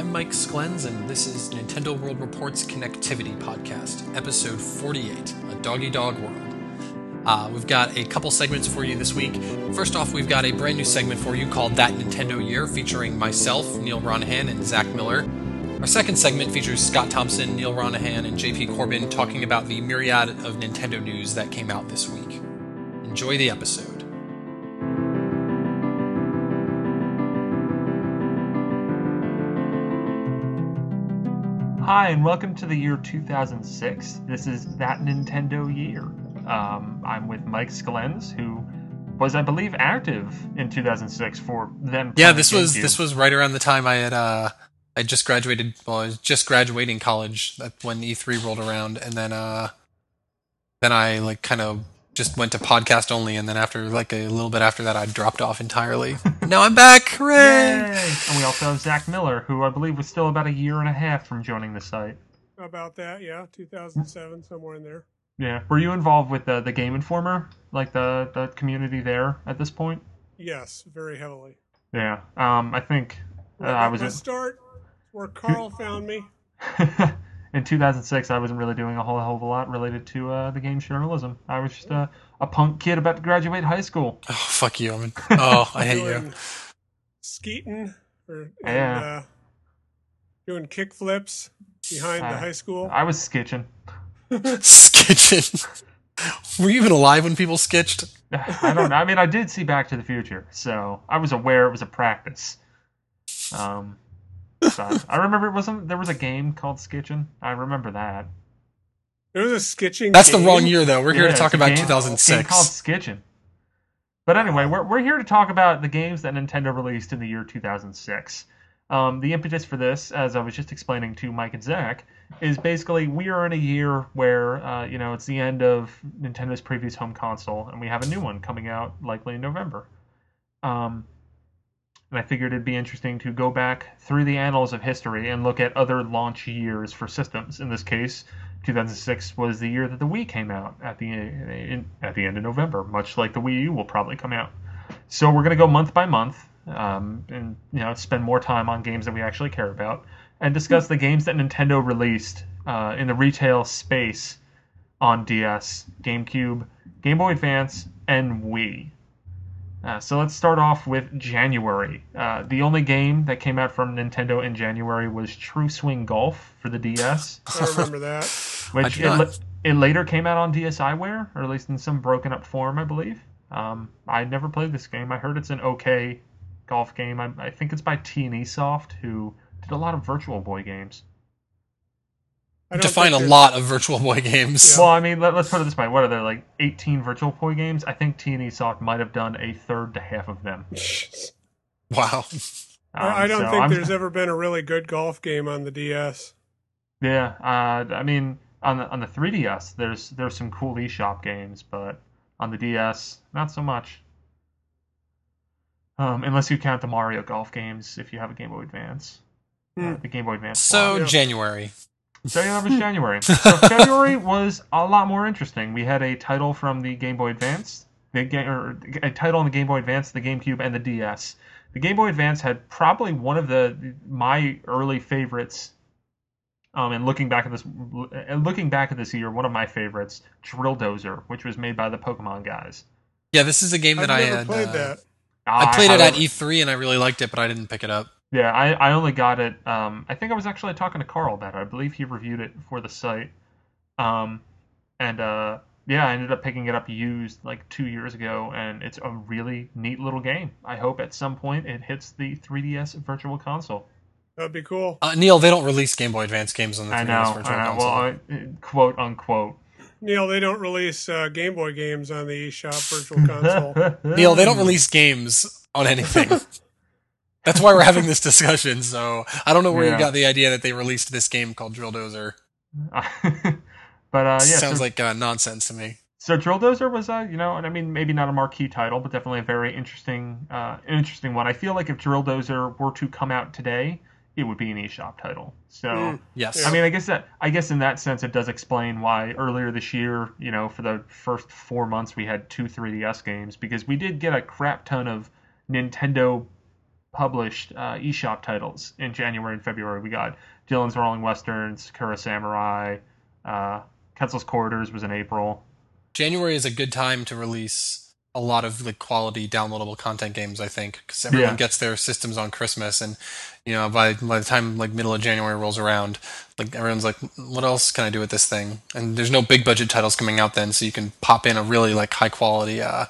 I'm Mike Sklens, and this is Nintendo World Report's Connectivity Podcast, episode 48, A Doggy Dog World. Uh, we've got a couple segments for you this week. First off, we've got a brand new segment for you called That Nintendo Year, featuring myself, Neal Ronaghan, and Zach Miller. Our second segment features Scott Thompson, Neal Ronaghan, and JP Corbran talking about the myriad of Nintendo news that came out this week. Enjoy the episode. Hi, and welcome to the year 2006. This is That Nintendo Year. Um, I'm with Mike Sklens, who was, I believe, active in 2006 for them. Yeah, this was this was right around the time I had uh, I just graduated. Well, I was just graduating college when E3 rolled around, and then uh, then I like kind of just went to podcast only, and then after like a little bit after that, I dropped off entirely. now I'm back, hooray! Yay! And we also have Zach Miller, who I believe was still about a year and a half from joining the site. About that, yeah, 2007, somewhere in there. Yeah. Were you involved with the the Game Informer, like the the community there at this point? Yes, very heavily. Yeah. Um, I think uh, I was. My start where Carl found me. in 2006, I wasn't really doing a whole hell of a lot related to uh, the games journalism. I was just a, a punk kid about to graduate high school. Oh, fuck you. I mean, oh, I hate you. Skeeting or and, uh, doing kick flips behind the Uh, high school. I was skitching. Skitching. Were you even alive when people skitched? I don't know. I mean, I did see Back to the Future, so I was aware it was a practice. Um, but I remember it wasn't. There was a game called Skitching. I remember that. There was a sketching. That's the wrong year, though. We're here Yeah, to talk about game- Game called 2006. Skitching. But anyway, we're, we're here to talk about the games that Nintendo released in the year 2006. Um, the impetus for this, as I was just explaining to Mike and Zach, is basically we are in a year where uh, you know it's the end of Nintendo's previous home console, and we have a new one coming out likely in November. Um, and I figured it'd be interesting to go back through the annals of history and look at other launch years for systems. In this case, 2006 was the year that the Wii came out at the in, at the end of November, much like the Wii U will probably come out. So we're going to go month by month um, and you know spend more time on games that we actually care about and discuss the games that Nintendo released uh, in the retail space on DS, GameCube, Game Boy Advance, and Wii. Uh, so let's start off with January. Uh, the only game that came out from Nintendo in January was True Swing Golf for the DS, I remember that. which do it, not. la- it later came out on DSiWare, or at least in some broken up form, I believe. Um, I never played this game. I heard it's an okay golf game. I, I think it's by T&E Soft, who did a lot of Virtual Boy games. I don't Define a lot of Virtual Boy games. Well, I mean, let, us put it this way: what are there like 18 Virtual Boy games? I think T&E Soft might have done a third to half of them. Wow. I I Um, don't so think I'm- there's ever been a really good golf game on the DS. Yeah, uh, I mean, on the on the 3DS, there's there's some cool eShop games, but on the DS, not so much. Um, unless you count the Mario Golf games, if you have a Game Boy Advance, uh, Hmm. the Game Boy Advance. So, Yeah. January. So yeah, that was January. So February was a lot more interesting. We had a title from the Game Boy Advance, the ga- or a title on the Game Boy Advance, the GameCube, and the DS. The Game Boy Advance had probably one of the my early favorites. Um, and looking back at this, and looking back at this year, one of my favorites, Drill Dozer, which was made by the Pokemon guys. Yeah, this is a game I've that I had. played uh, that. I played it at E3 and I really liked it, but I didn't pick it up. Yeah, I, I only got it. Um, I think I was actually talking to Carl about it. I believe he reviewed it for the site. Um, and uh, yeah, I ended up picking it up used like two years ago, and it's a really neat little game. I hope at some point it hits the 3DS Virtual Console. That'd be cool. Uh, Neal, they don't release Game Boy Advance games on the 3DS I know, Virtual I know. Console. Well, I, quote unquote. Neal, they don't release uh, Game Boy games on the eShop Virtual Console. Neal, they don't release games on anything. That's why we're having this discussion. So I don't know where Yeah. you got the idea that they released this game called Drill Dozer. but uh, yeah, Sounds so, like uh, nonsense to me. so Drill Dozer was uh, you know, and I mean maybe not a marquee title, but definitely a very interesting, uh, interesting one. I feel like if Drill Dozer were to come out today, it would be an eShop title. So. Mm. Yes. I mean, I guess that I guess in that sense, it does explain why earlier this year, you know, for the first four months, we had two 3DS games because we did get a crap ton of Nintendo published uh, eShop titles in January and February. We got Dillon's Rolling Westerns, Sakura Samurai, uh, Ketzal's Corridors was in April. January is a good time to release a lot of like quality downloadable content games. I think because everyone Yeah. gets their systems on Christmas, and you know by by the time like middle of January rolls around, like everyone's like, what else can I do with this thing? And there's no big budget titles coming out then, so you can pop in a really like high quality uh,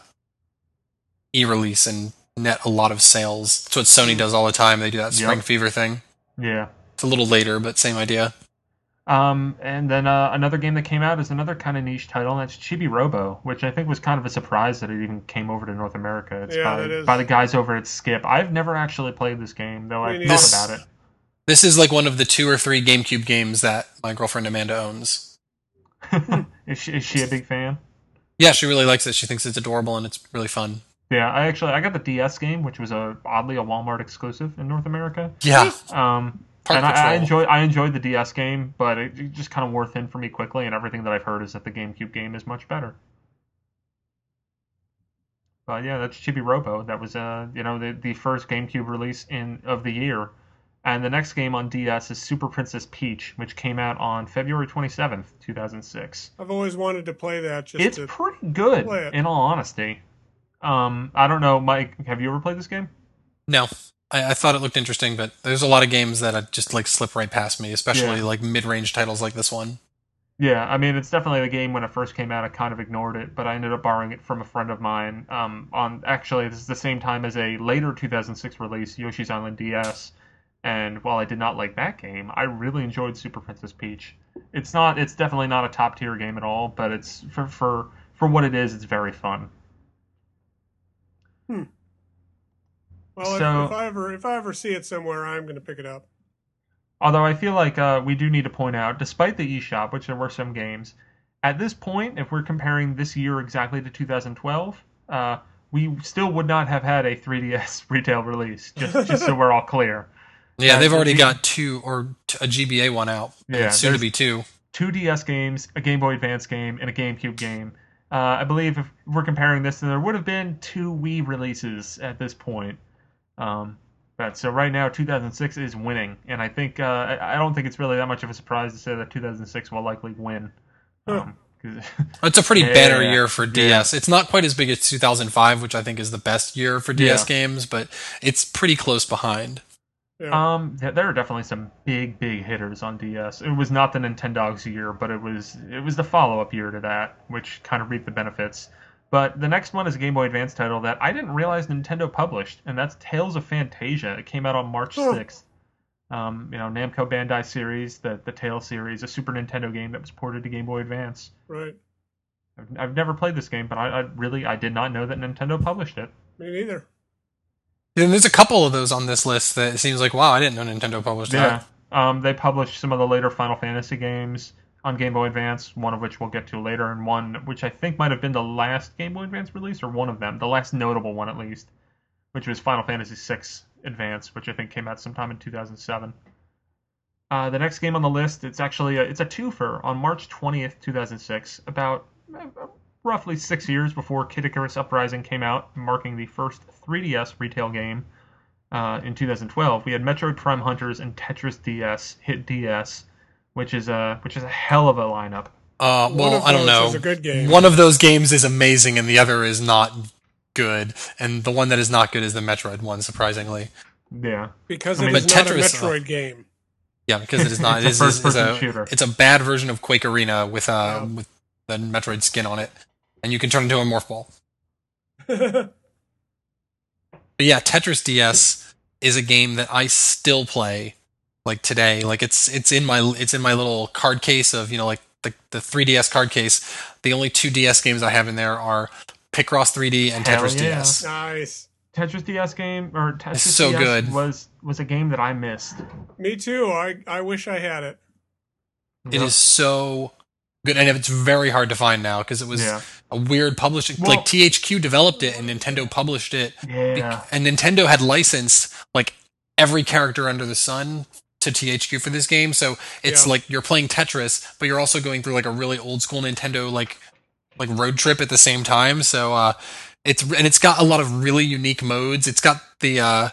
e-release and net a lot of sales. That's what Sony does all the time. They do that Yep. spring fever thing. Yeah. It's a little later, but same idea. Um, and then uh, another game that came out is another kind of niche title, and that's Chibi Robo, which I think was kind of a surprise that it even came over to North America. It's Yeah, by, that is. by the guys over at Skip. I've never actually played this game, though I've neither. thought about it. This is like one of the two or three GameCube games that my girlfriend Amanda owns. is, she, is she a big fan? Yeah, she really likes it. She thinks it's adorable and it's really fun. Yeah, I actually I got the DS game, which was a oddly a Walmart exclusive in North America. Yeah, Um, and I, I enjoyed I enjoyed the DS game, but it, it just kind of wore thin for me quickly. And everything that I've heard is that the GameCube game is much better. But yeah, that's Chibi Robo. That was uh you know the the first GameCube release in of the year, and the next game on DS is Super Princess Peach, which came out on February twenty seventh, two thousand six. I've always wanted to play that. Just It's to, pretty good, in all honesty. Um, I don't know, Mike. Have you ever played this game? No, I, I thought it looked interesting, but there's a lot of games that I just like slip right past me, especially Yeah. like mid-range titles like this one. Yeah, I mean, it's definitely the game when it first came out. I kind of ignored it, but I ended up borrowing it from a friend of mine. Um, on actually, this is the same time as a later 2006 release, Yoshi's Island DS. And while I did not like that game, I really enjoyed Super Princess Peach. It's not, it's definitely not a top tier game at all, but it's for for for what it is, it's very fun. Well, if, so- if I ever if I ever see it somewhere, I'm going to pick it up. Although I feel like uh, we do need to point out, despite the eShop, which there were some games, at this point, if we're comparing this year exactly to 2012, uh, we still would not have had a 3DS retail release. Just, just so we're all clear. Yeah, Uh, they've already got two or a GBA one out. Yeah, soon to be two. Two DS games, a Game Boy Advance game, and a GameCube game. Uh, I believe if we're comparing this, then there would have been two Wii releases at this point. Um, but so right now, 2006 is winning, and I think uh, I I don't think it's really that much of a surprise to say that 2006 will likely win. Huh. Um, 'cause- It's a pretty Yeah, banner year for yeah. DS. It's not quite as big as 2005, which I think is the best year for DS Yeah. games, but it's pretty close behind. Yeah. um, th- there are definitely some big, big hitters on DS. It was not the Nintendogs year, but it was it was the follow up year to that, which kind of reaped the benefits. But the next one is a Game Boy Advance title that I didn't realize Nintendo published, and that's Tales of Phantasia. It came out on March Oh. 6th. Um, you know, Namco Bandai series, the the Tales series, a Super Nintendo game that was ported to Game Boy Advance. right. I've, I've never played this game, but I, I really I did not know that Nintendo published it. Me neither. And there's a couple of those on this list that it seems like, wow, I didn't know Nintendo published Yeah. that. Um, they published some of the later Final Fantasy games on Game Boy Advance, one of which we'll get to later, and one which I think might have been the last Game Boy Advance release, or one of them, the last notable one at least, which was Final Fantasy VI Advance, which I think came out sometime in 2007. Uh, the next game on the list, it's actually a, it's a twofer on March 20th, 2006, about roughly six years before Kid Icarus Uprising came out, marking the first 3DS retail game uh, in 2012. We had Metroid Prime Hunters and Tetris DS hit DS, which is a which is a hell of a lineup. Uh, well, I don't those know. is a good game. One of those games is amazing, and the other is not good. And the one that is not good is the Metroid one, surprisingly. Yeah, Because I it mean- is But not a Tetris, uh, Metroid game. Yeah, because it is not. It's it a is, is, is first-person a, shooter. It's a bad version of Quake Arena with uh Yeah. with the Metroid skin on it, and you can turn into a morph ball. But yeah, Tetris DS is a game that I still play like today. Like it's it's in my it's in my little card case of you know like the the 3DS card case. The only two DS games I have in there are Picross 3D and Hell Tetris yeah. DS. nice. Tetris DS game or Tetris so DS good. was was a game that I missed. Me too. I, I wish I had it. It is so good, and it's very hard to find now because it was yeah, a weird publishing. Well- like THQ developed it and Nintendo published it, yeah, and Nintendo had licensed like every character under the sun to THQ for this game. So it's Yeah. like you're playing Tetris, but you're also going through like a really old school Nintendo like like road trip at the same time. So uh, it's and it's got a lot of really unique modes. It's got the uh,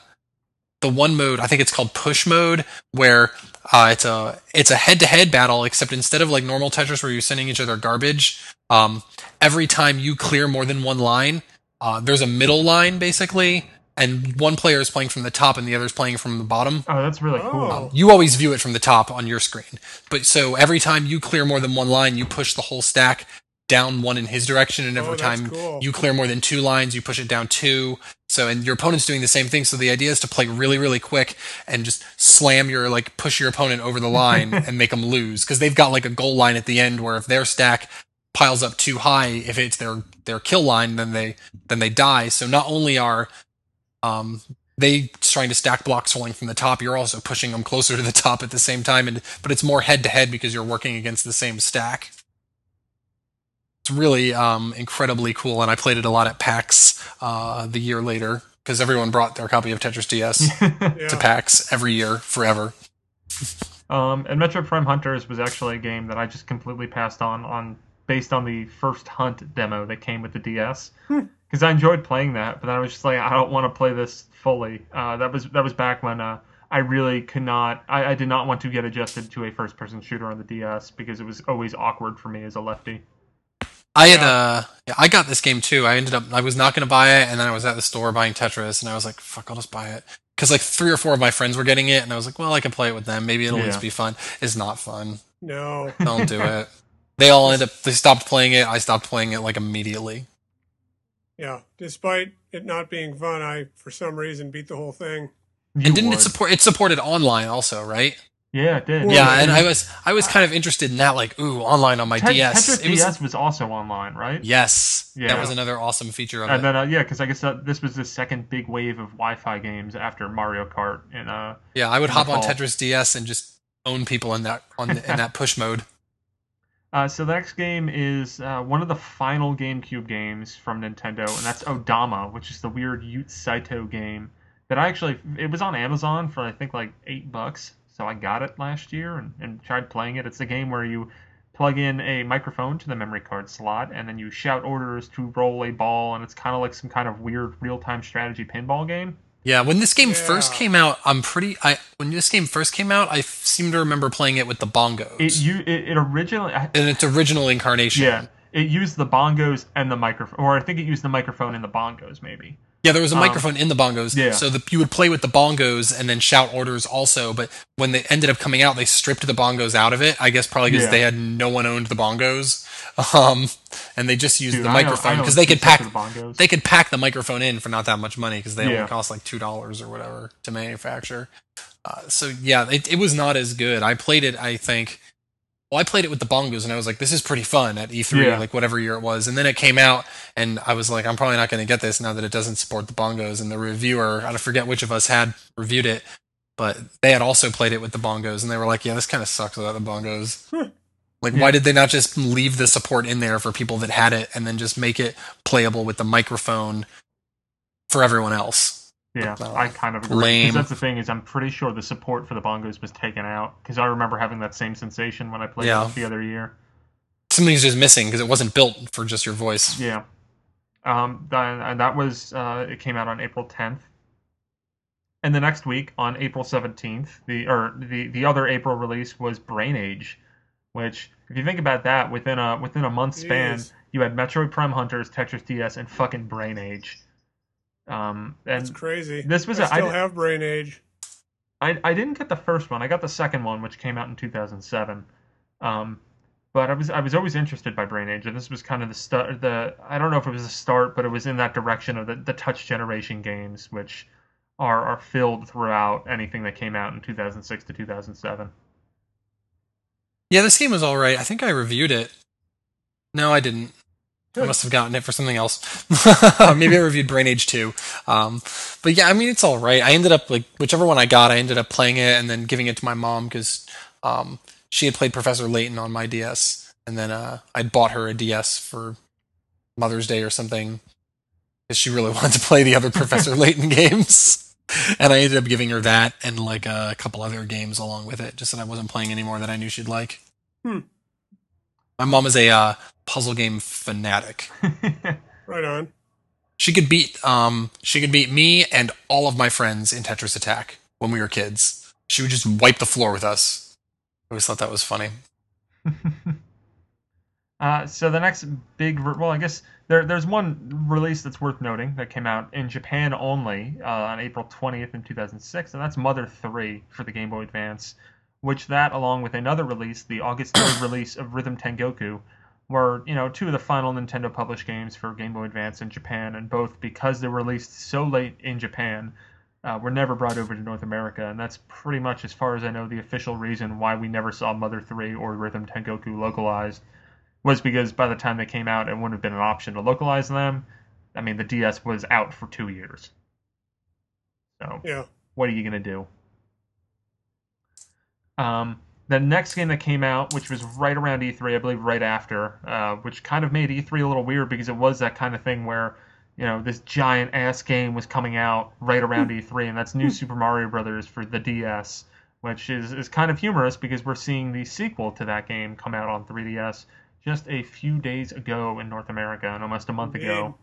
the one mode I think it's called push mode where uh, it's a it's a head to head battle except instead of like normal Tetris where you're sending each other garbage, um, every time you clear more than one line, uh, there's a middle line basically, and one player is playing from the top and the other is playing from the bottom. Oh, that's really cool. Oh. You always view it from the top on your screen, but so every time you clear more than one line, you push the whole stack down one in his direction, and every Oh, time cool. you clear more than two lines, you push it down two. So, and your opponent's doing the same thing. So the idea is to play really, really quick and just slam your like push your opponent over the line and make them lose because they've got like a goal line at the end where if their stack piles up too high, if it's their their kill line, then they then they die. So not only are um, they trying to stack blocks rolling from the top, you're also pushing them closer to the top at the same time, and but it's more head to head because you're working against the same stack. It's really um, incredibly cool, and I played it a lot at PAX uh, the year later because everyone brought their copy of Tetris DS Yeah. to PAX every year forever. Um, and Metroid Prime Hunters was actually a game that I just completely passed on on based on the first Hunt demo that came with the DS because I enjoyed playing that, but then I was just like, I don't want to play this fully. Uh, that was that was back when uh, I really could not. I, I did not want to get adjusted to a first-person shooter on the DS because it was always awkward for me as a lefty. I had Yeah. uh yeah, I got this game too. I ended up I was not going to buy it and then I was at the store buying Tetris and I was like fuck I'll just buy it cuz like three or four of my friends were getting it and I was like well I can play it with them. Maybe it'll at least be fun. It's not fun. No. Don't do it. They all end up they stopped playing it. I stopped playing it like immediately. Yeah. Despite it not being fun, I for some reason beat the whole thing. You and didn't would. it support it supported online also, right? Yeah, it did. Yeah, and I was I was kind of interested in that like ooh, online on my Tet- DS. Tetris It was DS was also online, right? Yes. That was another awesome feature of And it. then uh, yeah, because I guess uh, this was the second big wave of Wi-Fi games after Mario Kart and uh yeah, I would hop on. Tetris DS and just own people in that on the, in that push mode. Uh, so the next game is uh, one of the final GameCube games from Nintendo, and that's Odama, which is the weird Yoot Saito game that I actually it was on Amazon for I think like eight bucks, so I got it last year and, and tried playing it. It's a game where you plug in a microphone to the memory card slot, and then you shout orders to roll a ball, and it's kind of like some kind of weird real-time strategy pinball game. Yeah, when this game first came out, I'm pretty. I when this game first came out, I f- seem to remember playing it with the bongos It you it, it originally I- in its original incarnation. yeah it used the bongos and the microphone, or I think it used the microphone and the bongos maybe. Yeah, there was a Um, microphone in the bongos, yeah. so the, you would play with the bongos and then shout orders also. But when they ended up coming out, they stripped the bongos out of it. I guess probably because Yeah. they had no one owned the bongos, um, and they just used Dude, the I microphone because they could pack bongos. they could pack the microphone in for not that much money because they Yeah. only cost like two dollars or whatever to manufacture. Uh, so yeah, it, it was not as good. I played it, I think. Well, I played it with the bongos, and I was like, "This is pretty fun." At E3, Yeah. like whatever year it was, and then it came out, and I was like, "I'm probably not going to get this now that it doesn't support the bongos." And the reviewer, I forget which of us had reviewed it, but they had also played it with the bongos, and they were like, "Yeah, this kind of sucks without the bongos." Like, Yeah. why did they not just leave the support in there for people that had it, and then just make it playable with the microphone for everyone else? Yeah, Uh, I kind of agree. lame. Because that's the thing is, I'm pretty sure the support for the bongos was taken out. Because I remember having that same sensation when I played Yeah. it the other year. Something's just missing because it wasn't built for just your voice. Yeah. Um, that, and that was uh, it came out on April 10th. And the next week, on April 17th, the or the the other April release was Brain Age, which, if you think about that, within a within a month span, Jeez. you had Metroid Prime Hunters, Tetris DS, and fucking Brain Age. Um, and That's crazy. this was I a- I still did- have brain age. I, I didn't get the first one. I got the second one, which came out in 2007. Um, but I was I was always interested by Brain Age, and this was kind of the start. The I don't know if it was a start, but it was in that direction of the, the touch generation games, which are are filled throughout anything that came out in 2006 to 2007. Yeah, this game was all right. I think I reviewed it. No, I didn't. I must have gotten it for something else. Maybe I reviewed Brain Age 2. Um, but yeah, I mean, it's all right. I ended up, like, whichever one I got, I ended up playing it and then giving it to my mom because um, she had played Professor Layton on my DS. And then uh, I'd bought her a DS for Mother's Day or something because she really wanted to play the other Professor Layton games. And I ended up giving her that and like a couple other games along with it, just that I wasn't playing anymore that I knew she'd like. Hmm. My mom is a uh, puzzle game fanatic. Right on. She could beat um she could beat me and all of my friends in Tetris Attack when we were kids. She would just wipe the floor with us. I always thought that was funny. uh, so the next big, re- well, I guess there, there's one release that's worth noting that came out in Japan only uh, on April 20th in 2006, and that's Mother 3 for the Game Boy Advance, which that, along with another release, the August 3rd release of Rhythm Tengoku, were you know two of the final Nintendo published games for Game Boy Advance in Japan, and both because they were released so late in Japan, uh, were never brought over to North America, and that's pretty much, as far as I know, the official reason why we never saw Mother 3 or Rhythm Tengoku localized was because by the time they came out, it wouldn't have been an option to localize them. I mean, the DS was out for two years. So, Yeah. what are you going to do? Um, the next game that came out, which was right around E3, I believe right after, uh, which kind of made E3 a little weird because it was that kind of thing where, you know, this giant ass game was coming out right around E3, and that's New Super Mario Brothers for the DS, which is, is kind of humorous because we're seeing the sequel to that game come out on 3DS just a few days ago in North America and almost a month ago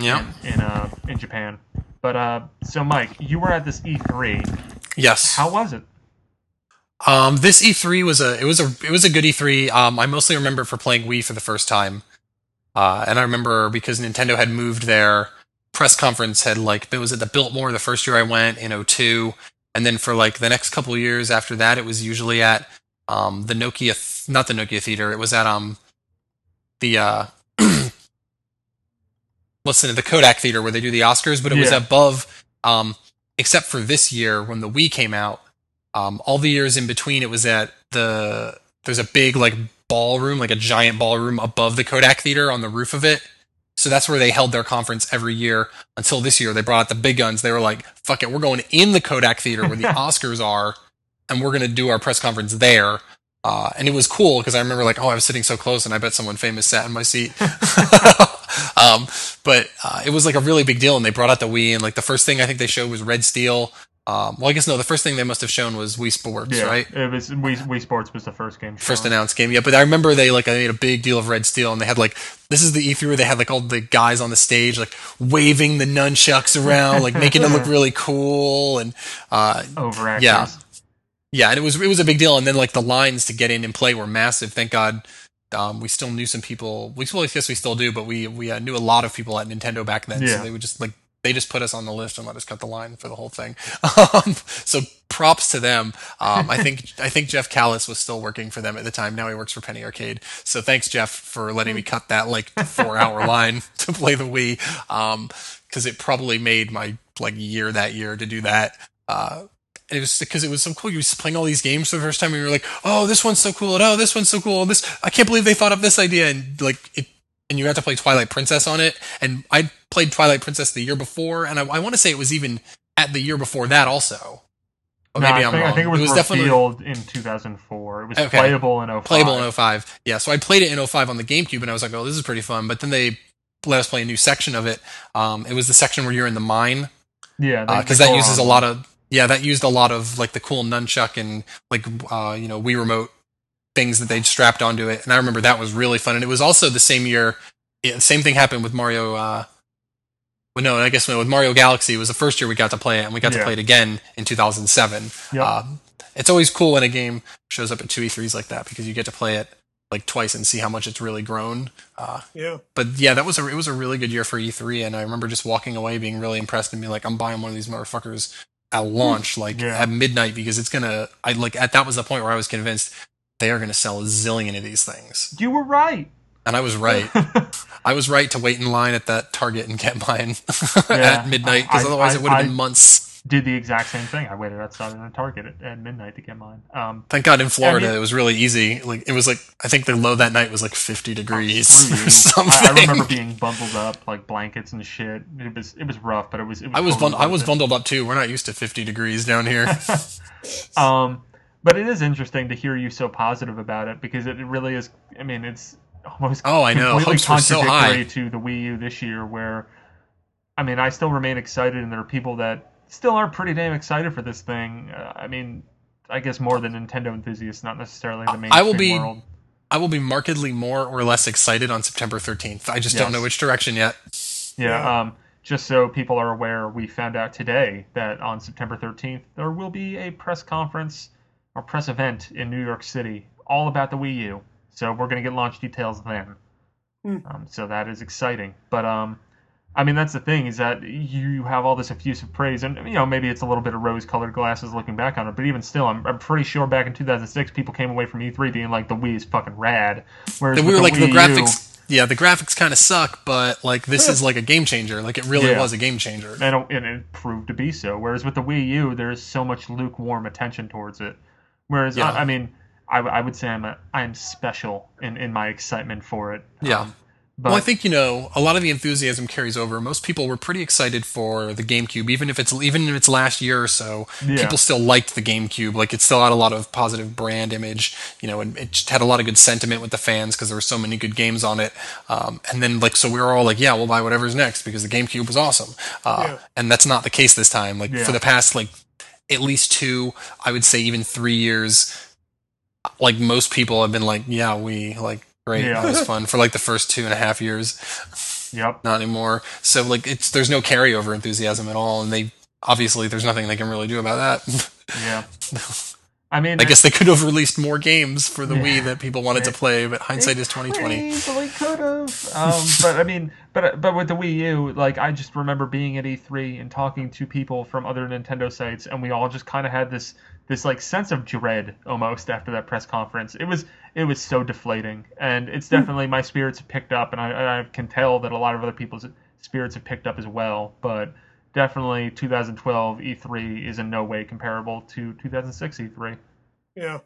Yeah. in uh in Japan. But uh, so Mike, you were at this E3. Yes. How was it? Um, this E3 was a it was a it was a good E3. Um, I mostly remember it for playing Wii for the first time, uh, and I remember because Nintendo had moved their press conference had like it was at the Biltmore the first year I went in 02, and then for like the next couple of years after that, it was usually at um, the Nokia th- not the Nokia Theater. It was at um the uh listen the Kodak Theater where they do the Oscars, but it was above um except for this year when the Wii came out. Um, all the years in between, it was at the there's a big like ballroom, like a giant ballroom above the Kodak Theater on the roof of it. So that's where they held their conference every year until this year. They brought out the big guns. They were like, "Fuck it, we're going in the Kodak Theater where the Oscars are, and we're gonna do our press conference there." Uh, and it was cool because I remember like, oh, I was sitting so close, and I bet someone famous sat in my seat. um, but uh, it was like a really big deal, and they brought out the Wii, and like the first thing I think they showed was Red Steel. Um, well, I guess no, the first thing they must have shown was Wii Sports, Yeah, right? It was Wii, Wii Sports was the first game. First announced game, yeah. But I remember they like I made a big deal of Red Steel, and they had like this is the E3 where they had like all the guys on the stage like waving the nunchucks around, like making it look really cool, and uh, Overactors. Yeah. yeah, and it was it was a big deal. And then like the lines to get in and play were massive. Thank God, um, we still knew some people. We still, I guess we still do, but we we uh, knew a lot of people at Nintendo back then. Yeah. So they would just like they just put us on the list and let us cut the line for the whole thing. Um, so props to them. Um, I think I think Jeff Kalles was still working for them at the time. Now he works for Penny Arcade. So thanks Jeff for letting me cut that like four hour line to play the Wii. Um, because it probably made my like year that year to do that. Uh, it was because it was so cool. You was playing all these games for the first time, and you were like, "Oh, this one's so cool!" And "Oh, this one's so cool!" And this I can't believe they thought of this idea. And like it, and you had to play Twilight Princess on it. And I played Twilight Princess the year before, and I, I want to say it was even at the year before that also. Or No, maybe I I'm think, wrong. I think it was, definitely revealed in 2004. It was Okay. playable in 05. playable in 05. Yeah, so I played it in 05 on the GameCube, and I was like, "Oh, this is pretty fun." But then they let us play a new section of it. Um, it was the section where you're in the mine Yeah, because they that uses a lot of yeah that used a lot of like the cool nunchuck and like uh you know Wii remote things that they'd strapped onto it and I remember that was really fun and it was also the same year yeah, the same thing happened with Mario uh well, no, I guess with Mario Galaxy it was the first year we got to play it, and we got to play it again in 2007. Yep. Um, it's always cool when a game shows up at two E3s like that because you get to play it like twice and see how much it's really grown. Uh, Yeah. but yeah, that was a it was a really good year for E3, and I remember just walking away being really impressed and being like, I'm buying one of these motherfuckers at launch, like Yeah. at midnight, because it's gonna. I like at that was the point where I was convinced they are gonna sell a zillion of these things, You were right. and I was right. I was right to wait in line at that Target and get mine Yeah. at midnight, because otherwise I- it would have been months. Did the exact same thing. I waited outside in a Target at, at midnight to get mine. Um, Thank God in Florida I mean- it was really easy. Like it was like I think the low that night was like 50 degrees or something. I, I remember being bundled up like blankets and shit. It was it was rough, but it was. It was I was totally bund- I was bundled up too. We're not used to 50 degrees down here. Um, but it is interesting to hear you so positive about it because it really is. I mean, it's almost Oh, I know. completely Hopes were so contradictory high. to the Wii U this year, where I mean, I still remain excited, and there are people that still are pretty damn excited for this thing. Uh, I mean, I guess more than Nintendo enthusiasts, not necessarily the mainstream I will be- world. I will be markedly more or less excited on September 13th. I just don't know which direction yet. Yeah. Yeah. Um, just so people are aware, we found out today that on September 13th there will be a press conference or press event in New York City all about the Wii U. So we're going to get launch details then. Hmm. Um, so that is exciting. But um, I mean, that's the thing is that you have all this effusive praise, and you know maybe it's a little bit of rose-colored glasses looking back on it, but even still, I'm, I'm pretty sure back in 2006 people came away from E3 being like the Wii is fucking rad. Whereas And we were the like the Wii U- Yeah, the graphics kind of suck, but like this is like a game changer. Like it really Yeah. was a game changer. and it, and it proved to be so. Whereas with the Wii U, there's so much lukewarm attention towards it. Whereas Yeah. I, I mean, I, I would say I'm a, I'm special in, in my excitement for it. Yeah. Um, but well, I think you know a lot of the enthusiasm carries over. Most people were pretty excited for the GameCube, even if it's even in its last year or so. Yeah. People still liked the GameCube. Like it still had a lot of positive brand image, you know, and it just had a lot of good sentiment with the fans because there were so many good games on it. Um, and then like so we were all like, yeah, we'll buy whatever's next because the GameCube was awesome. Uh, Yeah. And that's not the case this time. Like Yeah. for the past like at least two, I would say even three years, like most people have been like, yeah, we like great, Yeah. that was fun for like the first two and a half years yep. not anymore. So like it's there's no carryover enthusiasm at all, and they obviously there's nothing they can really do about that. Yeah. I mean, I guess they could have released more games for the Yeah. Wii that people wanted to play, but hindsight is twenty twenty. Easily could have. Um, but I mean, but but with the Wii U, like I just remember being at E3 and talking to people from other Nintendo sites, and we all just kind of had this this like sense of dread almost after that press conference. It was it was so deflating, and it's definitely my spirits have picked up, and I, I can tell that a lot of other people's spirits have picked up as well. But definitely, 2012 E3 is in no way comparable to 2006 E3. Yeah.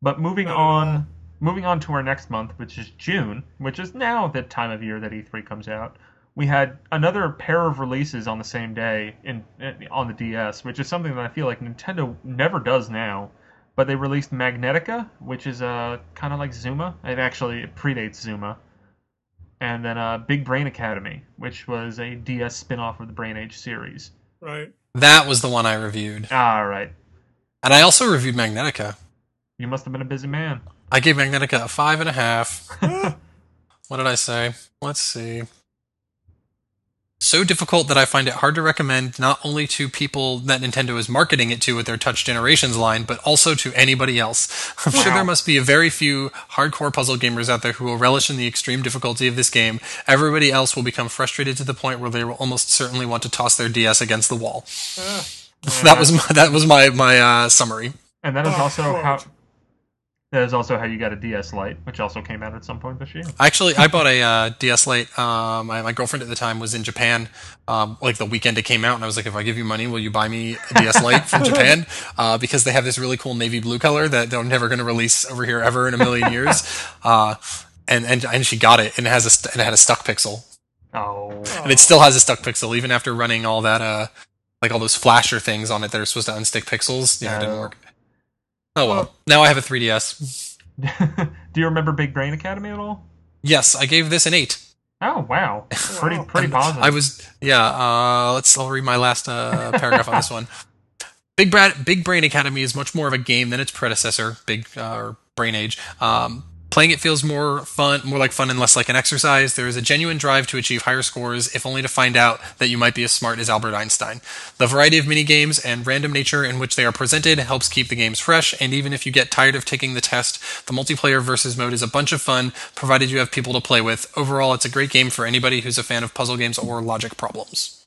But moving at on, moving on to our next month, which is June, which is now the time of year that E3 comes out. We had another pair of releases on the same day in, in on the DS, which is something that I feel like Nintendo never does now. But they released Magnetica, which is uh, kind of like Zuma. It actually it predates Zuma. And then uh, Big Brain Academy, which was a DS spin-off of the Brain Age series. Right. That was the one I reviewed, All right, and I also reviewed Magnetica. you must have been a busy man. I gave Magnetica a five and a half. Ah, What did I say? Let's see. So difficult that I find it hard to recommend not only to people that Nintendo is marketing it to with their Touch Generations line, but also to anybody else. I'm sure there must be a very few hardcore puzzle gamers out there who will relish in the extreme difficulty of this game. Everybody else will become frustrated to the point where they will almost certainly want to toss their DS against the wall. ah. that was my, that was my my uh, summary. And that is Oh, also quote. how that is also how you got a DS Lite, which also came out at some point this year. Actually, I bought a uh, DS Lite. Um, my, my girlfriend at the time was in Japan, um, like the weekend it came out, and I was like, "If I give you money, will you buy me a DS Lite from Japan?" Uh, because they have this really cool navy blue color that they're never going to release over here ever in a million years. Uh, and and and she got it, and it has a st- and it had a stuck pixel, Oh, and it still has a stuck pixel even after running all that uh, like all those flasher things on it that are supposed to unstick pixels. Yeah, it didn't work. Oh well. Now I have a 3DS. do you remember Big Brain Academy at all? Yes, I gave this an eight. Oh wow, pretty pretty positive. I was yeah. Uh, let's. I'll read my last uh, paragraph on this one. Big Brad, Big Brain Academy is much more of a game than its predecessor, Big uh, or Brain Age. Um, playing it feels more fun, more like fun and less like an exercise. There is a genuine drive to achieve higher scores, if only to find out that you might be as smart as Albert Einstein. The variety of mini games and random nature in which they are presented helps keep the games fresh. And even if you get tired of taking the test, the multiplayer versus mode is a bunch of fun, provided you have people to play with. Overall, it's a great game for anybody who's a fan of puzzle games or logic problems.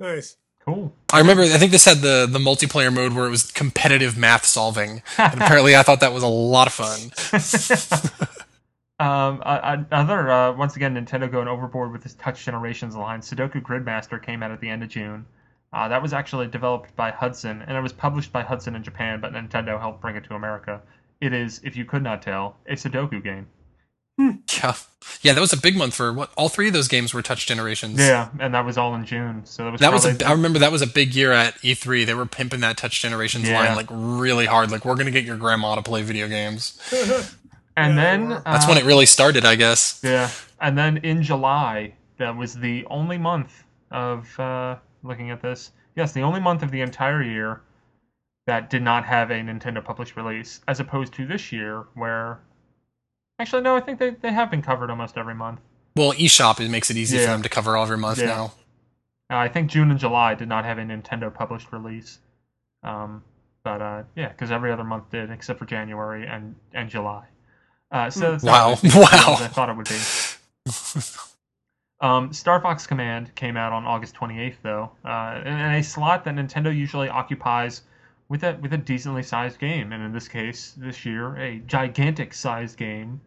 Nice. Cool. I remember, I think this had the, the multiplayer mode where it was competitive math solving. And apparently, I thought that was a lot of fun. Um, another uh, once again Nintendo going overboard with this Touch Generations line. Sudoku Gridmaster came out at the end of June. Uh, that was actually developed by Hudson, and it was published by Hudson in Japan, but Nintendo helped bring it to America. It is, if you could not tell, a Sudoku game. Yeah. Yeah, that was a big month for what? All three of those games were Touch Generations. Yeah, and that was all in June. So that was That was a, I remember that was a big year at E3. They were pimping that Touch Generations Yeah. line like really hard. Like we're gonna get your grandma to play video games. and Yeah, then they were. That's uh, when it really started, I guess. Yeah, and then in July, that was the only month of uh, looking at this. Yes, the only month of the entire year that did not have a Nintendo published release, as opposed to this year, where actually no, I think they they have been covered almost every month. Well, eShop it makes it easy for them to cover all every month Yeah. now. Uh, I think June and July did not have a Nintendo published release. Um, but uh, yeah, because every other month did except for January and and July. Uh, so it's not Wow. as big a deal Wow. as I thought it would be. Um, Star Fox Command came out on August 28th, though, uh, in in a slot that Nintendo usually occupies with a with a decently sized game, and in this case, this year, a gigantic sized game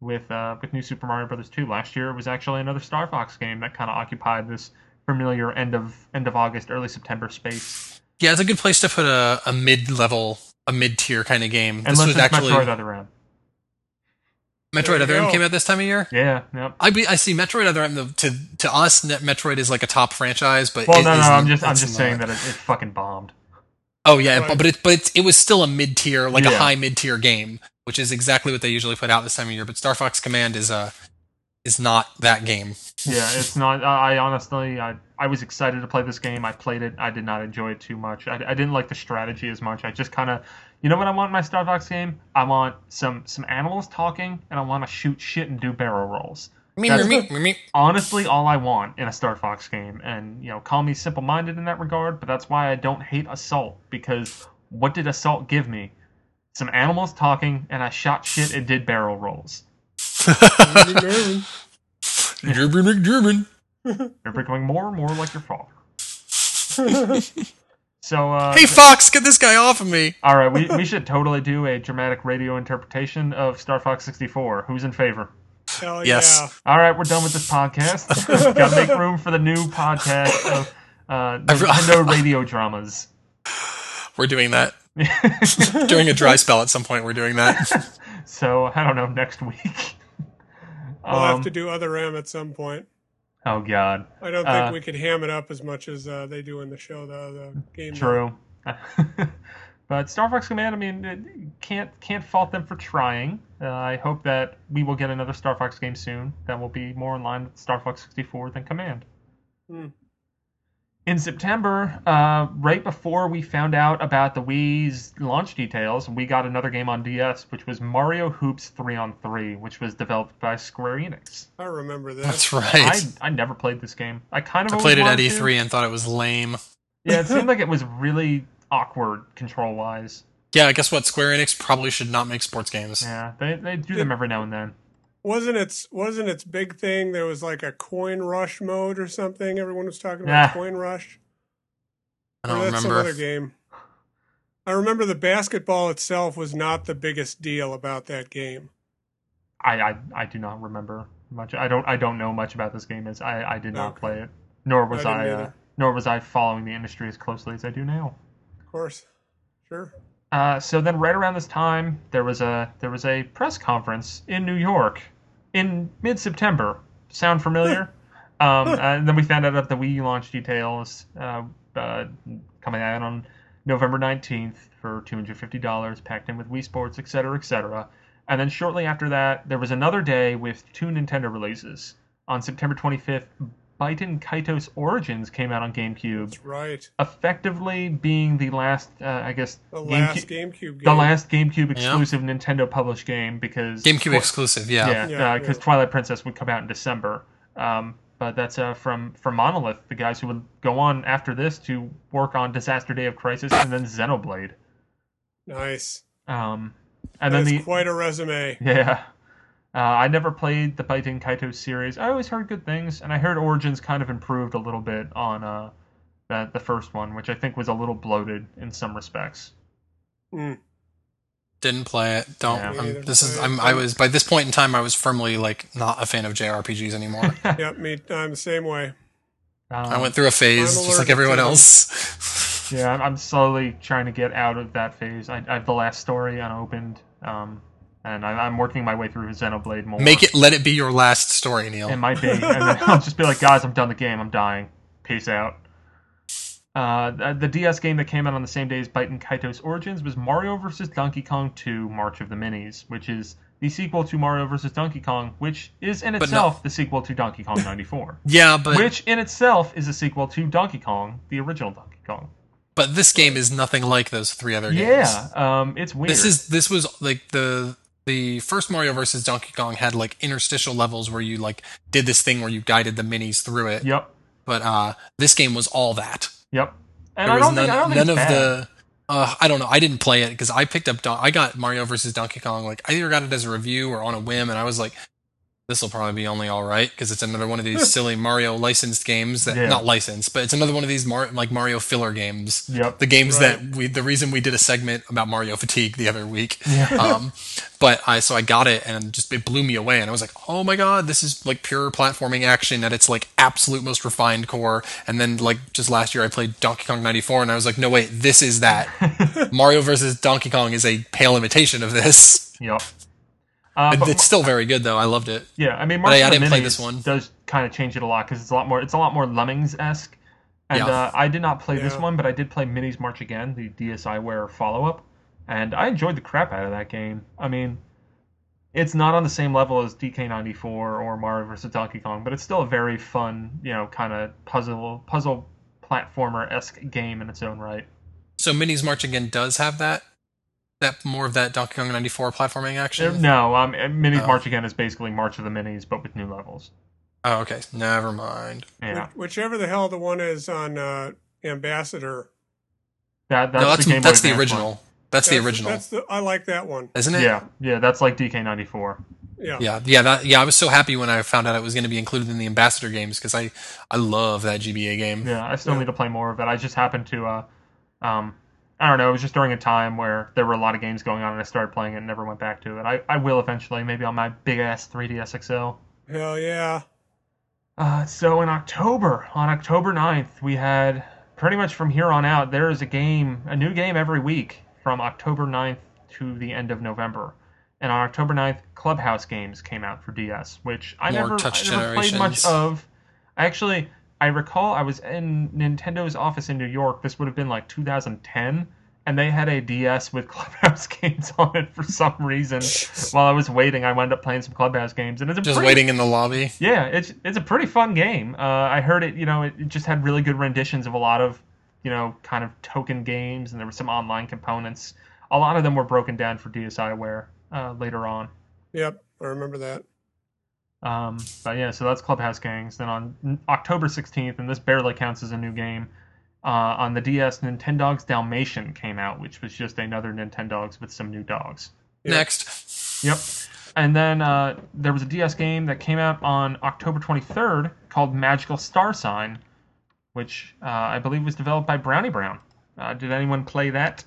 with uh, with New Super Mario Bros. 2. Last year, it was actually another Star Fox game that kind of occupied this familiar end of end of August, early September space. Yeah, it's a good place to put a, a mid level, a mid tier kind of game. This Unless was it's actually Metroid Other M. Metroid There you Other M came out this time of year. Yeah, yep. I be, I see Metroid Other M the- to to us Metroid is like a top franchise, but Well, it no, no, is- I'm just I'm just saying that it, it fucking bombed. Oh yeah, Right. but but it but it's, it was still a mid tier, like a high mid tier game, which is exactly what they usually put out this time of year. But Star Fox Command is uh is not that game. Yeah, it's not. I I honestly, I, I was excited to play this game. I played it. I did not enjoy it too much. I, I didn't like the strategy as much. I just kind of, you know what I want in my Star Fox game? I want some some animals talking, and I want to shoot shit and do barrel rolls. Me, me, me, me. Honestly, all I want in a Star Fox game, and you know, call me simple minded in that regard, but that's why I don't hate Assault because what did Assault give me? Some animals talking, and I shot shit and did barrel rolls. Merlin. German, German. You're becoming more and more like your father. So, uh, Hey Fox, get this guy off of me. All right, we, we should totally do a dramatic radio interpretation of Star Fox 64. Who's in favor? Hell Yes. yeah. All right, we're done with this podcast. Got to make room for the new podcast of uh, I've- Nintendo radio dramas. We're doing that during a dry spell at some point. We're doing that. so I don't know next week. We'll Um, have to do other M at some point. oh God, I don't think uh, we could ham it up as much as uh, they do in the show, though. The game. true. But Star Fox Command, I mean, it, can't can't fault them for trying. Uh, I hope that we will get another Star Fox game soon that will be more in line with Star Fox 64 than Command. Hmm. In September, uh, right before we found out about the Wii's launch details, we got another game on DS, which was Mario Hoops 3 on 3, which was developed by Square Enix. I remember that. That's right. I never played this game. I kind of I played it at. E3 and thought it was lame. Yeah, it seemed like it was really awkward control wise. Yeah, I guess what? Square Enix probably should not make sports games. Yeah, they they do them every now and then. wasn't its wasn't its big thing? There was like a coin rush mode or something. Everyone was talking about Yeah. coin rush. I don't that's some remember. other game. I remember the basketball itself was not the biggest deal about that game. I, I I do not remember much. I don't I don't know much about this game. As I I did not Okay. play it, nor was I I, uh, nor was I following the industry as closely as I do now course. Sure. Uh, so then, right around this time, there was a there was a press conference in New York in mid September. Sound familiar? um, uh, and then we found out that the Wii launch details uh, uh, coming out on November nineteenth for two hundred fifty dollars, packed in with Wii Sports, et cetera, et cetera. And then shortly after that, there was another day with two Nintendo releases on September 25th, Baten Kaitos Origins came out on GameCube. That's right. Effectively being the last, uh, I guess, the GameCube, last GameCube game. The last GameCube exclusive yeah. Nintendo published game because. GameCube exclusive, yeah. Yeah, because yeah, uh, Twilight Princess would come out in December. Um, but that's uh, from, from Monolith, the guys who would go on after this to work on Disaster Day of Crisis and then Xenoblade. Nice. Um, and that then the, quite a resume. Yeah. Uh, I never played the Baten Kaitos series. I always heard good things, and I heard Origins kind of improved a little bit on uh, the, the first one, which I think was a little bloated in some respects. Mm. Didn't play it. Don't. Yeah. I'm, this is. I- I'm. I was by this point in time. I was firmly like not a fan of JRPGs anymore. Yep, me. I'm the same way. Um, I went through a phase just like everyone else. Yeah, I'm- I'm slowly trying to get out of that phase. I, I have the last story unopened, um, and I, I'm working my way through Xenoblade more. Make it. Let it be your last story, Neal. It might be, and then I'll just be like, guys, I'm done the game. I'm dying. Peace out. Uh, the, the DS game that came out on the same day as Baten Kaitos Origins was Mario vs. Donkey Kong 2: March of the Minis, which is the sequel to Mario vs. Donkey Kong, which is in But no- itself the sequel to Donkey Kong 94, yeah, but which in itself is a sequel to Donkey Kong, the original Donkey Kong. but this game is nothing like those three other games. Yeah, um, it's weird. This is this was like the the first Mario versus Donkey Kong had like interstitial levels where you like did this thing where you guided the minis through it. Yep. But uh, this game was all that. Yep. And There I was don't none, think I don't none of bad. the. Uh, I don't know. I didn't play it because I picked up. Don- I got Mario versus Donkey Kong. Like I either got it as a review or on a whim, and I was like, "This will probably be only all right" because it's another one of these silly Mario licensed games that Yeah. not licensed, but it's another one of these Mar- like Mario filler games. Yep. The games Right. that we. The reason we did a segment about Mario fatigue the other week. Yeah. um, but I so I got it and just it blew me away and I was like, oh my god, this is like pure platforming action at its like absolute most refined core. And then like just last year I played Donkey Kong '94 and I was like, no wait, this is that. Mario versus Donkey Kong is a pale imitation of this. Yep. Uh, but it's still very good though. I loved it. Yeah, I mean, But I- I didn't play Minis this one. Does kind of change it a lot because it's a lot more. It's a lot more Lemmings esque. And Yeah. uh, I did not play this one, but I did play Minis March Again, the DSiWare follow up, and I enjoyed the crap out of that game. I mean, it's not on the same level as DK94 or Mario vs Donkey Kong, but it's still a very fun, you know, kind of puzzle puzzle platformer esque game in its own right. So Minis March Again does have that. That more of that Donkey Kong '94 platforming action. No, um, Minis Oh. March Again is basically March of the Minis, but with new levels. Oh, okay. Never mind. Yeah, Which- Whichever the hell the one is on uh, Ambassador. that that's no, that's the Game Boy that's the Advance one. original. That's the original, That's the, I like that one. isn't it? Yeah, yeah, that's like DK94. Yeah. Yeah, yeah, that, yeah. I was so happy when I found out it was going to be included in the ambassador games because I, I love that GBA game. Yeah, I still Yeah. need to play more of it. I just happened to, uh, um, I don't know, it was just during a time where there were a lot of games going on and I started playing it and never went back to it. I, I will eventually, maybe on my big ass 3DS XL. Hell yeah. Uh, so in October, on October 9th, we had pretty much from here on out, there is a game, a new game every week from October 9th to the end of November. And on October 9th, Clubhouse games came out for DS, which I More never, touch I never played much of. I actually, I recall I was in Nintendo's office in New York. This would have been like 2010, and they had a DS with Clubhouse games on it for some reason. While I was waiting, I wound up playing some Clubhouse games, and it's a Just pretty waiting in the lobby. yeah, it's it's a pretty fun game. Uh, I heard it. You know, it, it just had really good renditions of a lot of, you know, kind of token games, and there were some online components. A lot of them were broken down for DSiWare uh, later on. Yep. I remember that. Um, but yeah, so that's Clubhouse Games. Then on October 16th, and this barely counts as a new game, uh, on the DS, Nintendogs Dalmatian came out, which was just another Nintendogs with some new dogs. Yeah. Next, Yep. And then uh, there was a DS game that came out on October 23rd called Magical Star Sign, which uh, I believe was developed by Brownie Brown. Uh, did anyone play that?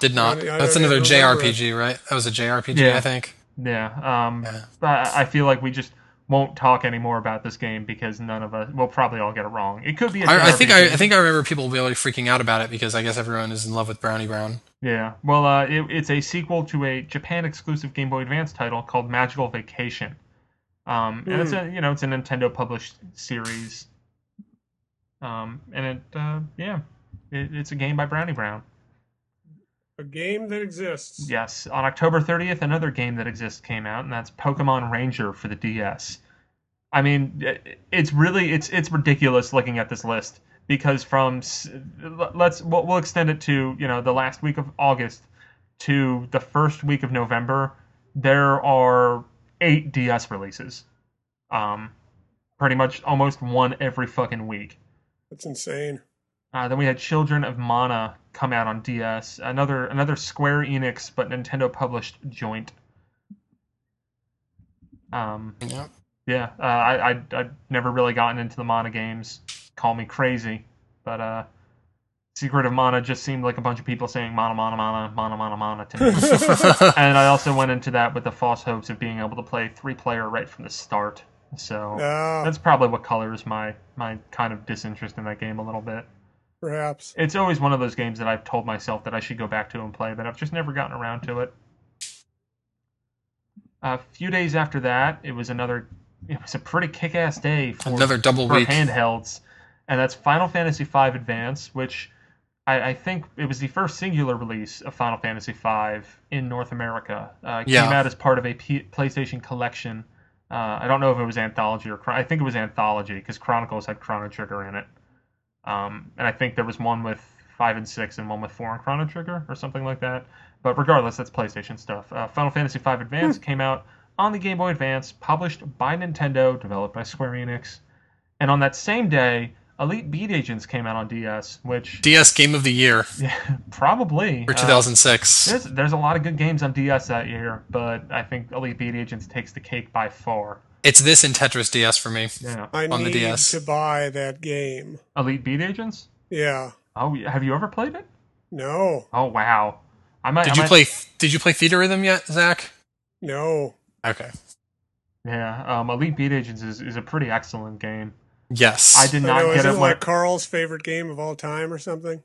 did not. I don't That's another remember JRPG, right? That was a JRPG, Yeah. I think. Yeah. Um, Yeah. But I feel like we just won't talk anymore about this game because none of us, we'll probably all get it wrong. It could be a I, I think I, I think I remember people really freaking out about it because I guess everyone is in love with Brownie Brown. Yeah. Well, uh, it, it's a sequel to a Japan exclusive Game Boy Advance title called Magical Vacation. Um, and it's a you know it's a Nintendo published series. Um, and it uh, yeah, it, it's a game by Brownie Brown. A game that exists. Yes, on October 30th, another game that exists came out, and that's Pokemon Ranger for the DS. I mean, it's really it's it's ridiculous looking at this list because from let's we'll, we'll extend it to you know the last week of August to the first week of November. There are eight DS releases, um, pretty much almost one every fucking week. That's insane. Uh, then we had Children of Mana come out on DS, another another Square Enix but Nintendo published joint. Um, Yeah. yeah, uh, I I I've never really gotten into the Mana games. Call me crazy, but uh, Secret of Mana just seemed like a bunch of people saying Mana Mana Mana Mana Mana Mana to me. and I also went into that with the false hopes of being able to play three player right from the start. So Ah, that's probably what colors my my kind of disinterest in that game a little bit perhaps. it's always one of those games that I've told myself that I should go back to and play, but I've just never gotten around to it. A few days after that, it was another. It was a pretty kick-ass day for Another double for week. handhelds, and that's Final Fantasy V Advance, which I, I think it was the first singular release of Final Fantasy V in North America. Uh, it Yeah. came out as part of a P- PlayStation collection. Uh, I don't know if it was Anthology or I think it was Anthology because Chronicles had Chrono Trigger in it. Um, and I think there was one with five and six and one with four and Chrono Trigger or something like that. But regardless, that's PlayStation stuff. Uh, Final Fantasy V Advance came out on the Game Boy Advance, published by Nintendo, developed by Square Enix. And on that same day, Elite Beat Agents came out on DS, which DS Game of the Year yeah, probably for uh, 2006. there's there's a lot of good games on DS that year, but I think Elite Beat Agents takes the cake by far. It's this and Tetris DS for me. Yeah, I On the need DS. to buy that game. Elite Beat Agents. Yeah. Oh, have you ever played it? No. Oh wow, I might. Did I you might- play? Did you play Theatrhythm yet, Zach? No. Okay. Yeah, um, Elite Beat Agents is, is a pretty excellent game. Yes. I did I not know, get isn't it it when like Karl's favorite game of all time or something?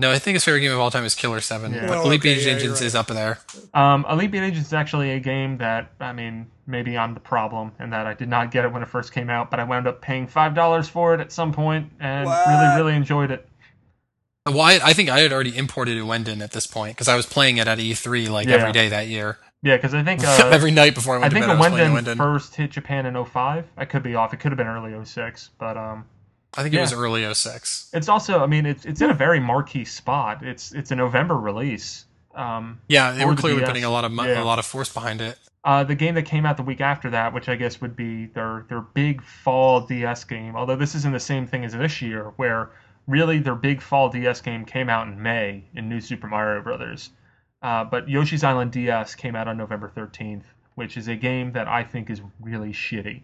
No, I think his favorite game of all time is Killer Seven. Yeah. But Well, Elite okay, Beat yeah, Agents you're is right. up there. Um, Elite Beat Agents is actually a game that I mean, maybe I'm the problem in that I did not get it when it first came out, but I wound up paying five dollars for it at some point and What? really, really enjoyed it. Well, I, I think I had already imported Ouendan at this point because I was playing it at E3 like Yeah. every day that year. Yeah, because I think uh, every night before I I went think to bed, I was playing Ouendan Ouendan. first hit Japan in 05. I could be off. It could have been early 06, but um, I think it was early 06. it's also I mean it's it's in a very marquee spot. It's it's a November release. Um, Yeah, they Or were clearly DS. putting a lot of mo- Yeah. a lot of force behind it. Uh, the game that came out the week after that, which I guess would be their their big fall DS game, although this isn't the same thing as this year, where really their big fall DS game came out in May in New Super Mario Brothers. Uh, but Yoshi's Island DS came out on November 13th, which is a game that I think is really shitty.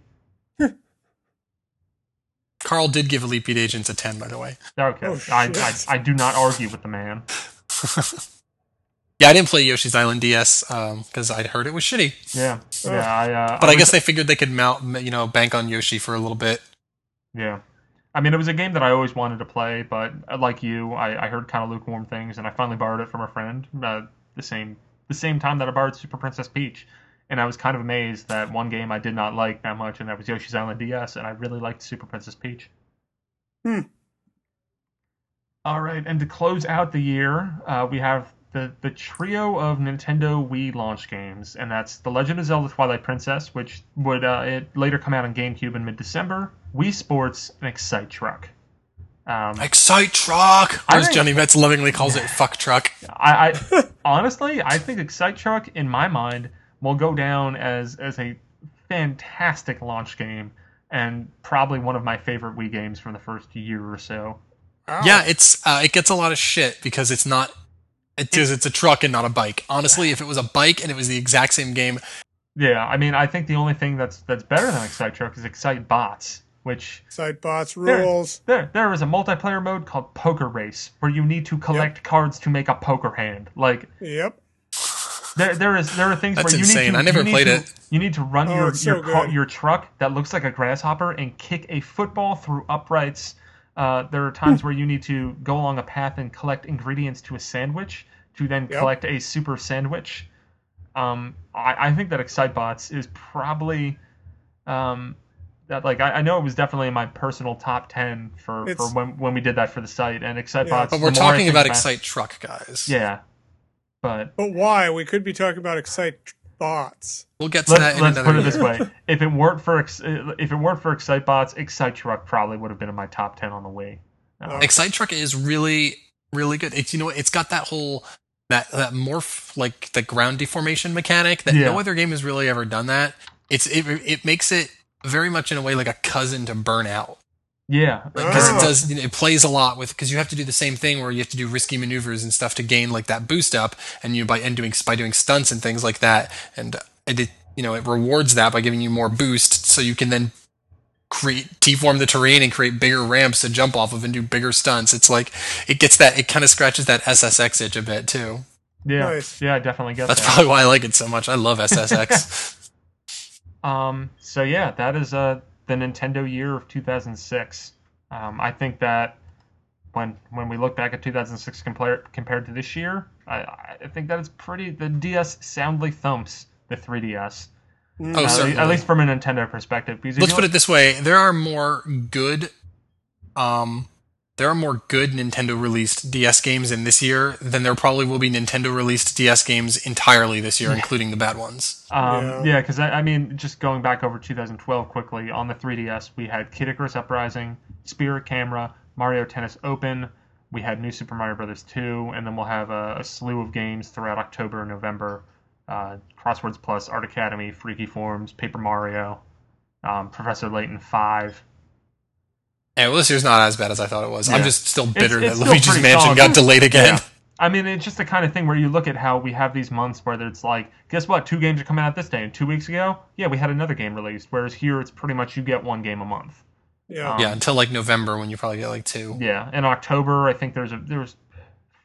Karl did give Elite Beat Agents a 10, by the way. Okay, Oh, I, I. I do not argue with the man. Yeah, I didn't play Yoshi's Island DS because I'd heard it was shitty. Yeah, yeah. I, uh, But I, was- guess they figured they could mount, you know, bank on Yoshi for a little bit. Yeah. I mean, it was a game that I always wanted to play, but uh, like you, I, I heard kind of lukewarm things, and I finally borrowed it from a friend uh, the same the same time that I borrowed Super Princess Peach, and I was kind of amazed that one game I did not like that much, and that was Yoshi's Island DS, and I really liked Super Princess Peach. Hmm. All right, and to close out the year, uh, we have the the trio of Nintendo Wii launch games, and that's The Legend of Zelda: Twilight Princess, which would uh, it later come out on GameCube in mid-December, Wii Sports, and Excite Truck. Um, Excite Truck! I Or as Jonny Metts lovingly calls it, Fuck Truck. I, I honestly, I think Excite Truck, in my mind, will go down as as a fantastic launch game and probably one of my favorite Wii games from the first year or so. Wow. Yeah, it's uh, it gets a lot of shit because it's not. It is. It's a truck and not a bike. Honestly, if it was a bike and it was the exact same game, Yeah, I mean, I think the only thing that's that's better than Excite Truck is Excitebots, which Excitebots rules. there there is a multiplayer mode called Poker Race where you need to collect cards to make a poker hand. Like Yep. There there is there are things That's where you insane. need to I never you played to- it. You need to run Oh, your it's so your car, your truck that looks like a grasshopper and kick a football through uprights. Uh, there are times where you need to go along a path and collect ingredients to a sandwich to then Yep. collect a super sandwich. Um, I, I think that Excitebots is probably um, that like I, I know it was definitely in my personal top ten for, for when when we did that for the site and Excitebots. Yeah. but we're the more I talking think about Excite Truck, guys. Yeah, but But why? We could be talking about Excite bots. We'll get to that let's, in let's another put it this way: if it weren't for Ex- if it weren't for Excitebots, Excite Truck probably would have been in my top ten on the way. Uh, Excite Truck is really, really good. It's you know, it's got that whole that that morph like the ground deformation mechanic that Yeah. no other game has really ever done. That it's it it makes it very much in a way like a cousin to Burnout yeah, because Oh. it does it plays a lot with because you have to do the same thing where you have to do risky maneuvers and stuff to gain like that boost up and you by and doing by doing stunts and things like that and it it, you know it rewards that by giving you more boost so you can then create deform the terrain and create bigger ramps to jump off of and do bigger stunts it's like it gets that it kind of scratches that ssx itch a bit too yeah, Nice. yeah, I definitely get that's that. probably why i like it so much i love ssx Um, so yeah, that is uh the Nintendo year of 2006. Um, I think that when when we look back at 2006 compared compared to this year, I, I think that it's pretty. The DS soundly thumps the 3DS. oh Uh, at, least, certainly at least from a Nintendo perspective. Let's put it this way there are more good um there are more good Nintendo released DS games in this year than there probably will be Nintendo released DS games entirely this year, including the bad ones. Um, Yeah. yeah, because I, I mean, just going back over 2012 quickly, on the 3DS, we had Kid Icarus Uprising, Spirit Camera, Mario Tennis Open, we had New Super Mario Brothers 2, and then we'll have a, a slew of games throughout October and November. Uh, Crosswords Plus, Art Academy, Freaky Forms, Paper Mario, um, Professor Layton 5. And well, this year's not as bad as I thought it was. I'm just still bitter it's that still Luigi's Mansion solid. got delayed again. Yeah. I mean, it's just the kind of thing where you look at how we have these months where it's like, guess what? Two games are coming out this day, and two weeks ago, yeah, we had another game released. Whereas here, it's pretty much you get one game a month. Yeah. Um, Yeah, until like November when you probably get like two. Yeah, in October, I think there's a there's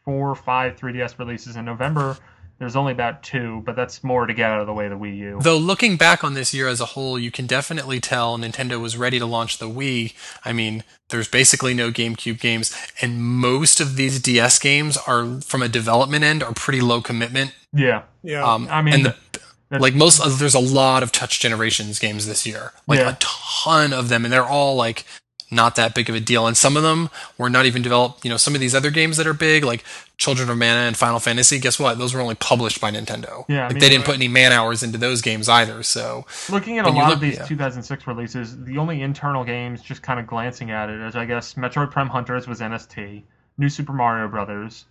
four or five 3DS releases. In November, there's only about two, but that's more to get out of the way of the Wii U. Though looking back on this year as a whole, you can definitely tell Nintendo was ready to launch the Wii. I mean, there's basically no GameCube games, and most of these DS games are from a development end are pretty low commitment. yeah, Yeah. Um, I mean, and the, that's- like most, there's a lot of Touch Generations games this year, like Yeah. a ton of them, and they're all like not that big of a deal. And some of them were not even developed. You know, some of these other games that are big, like Children of Mana and Final Fantasy. Guess what? Those were only published by Nintendo. Yeah, like mean, they didn't put any man hours into those games either. So looking at a lot look- of these yeah. 2006 releases, the only internal games, just kind of glancing at it, is I guess Metroid Prime Hunters was NST, New Super Mario Brothers.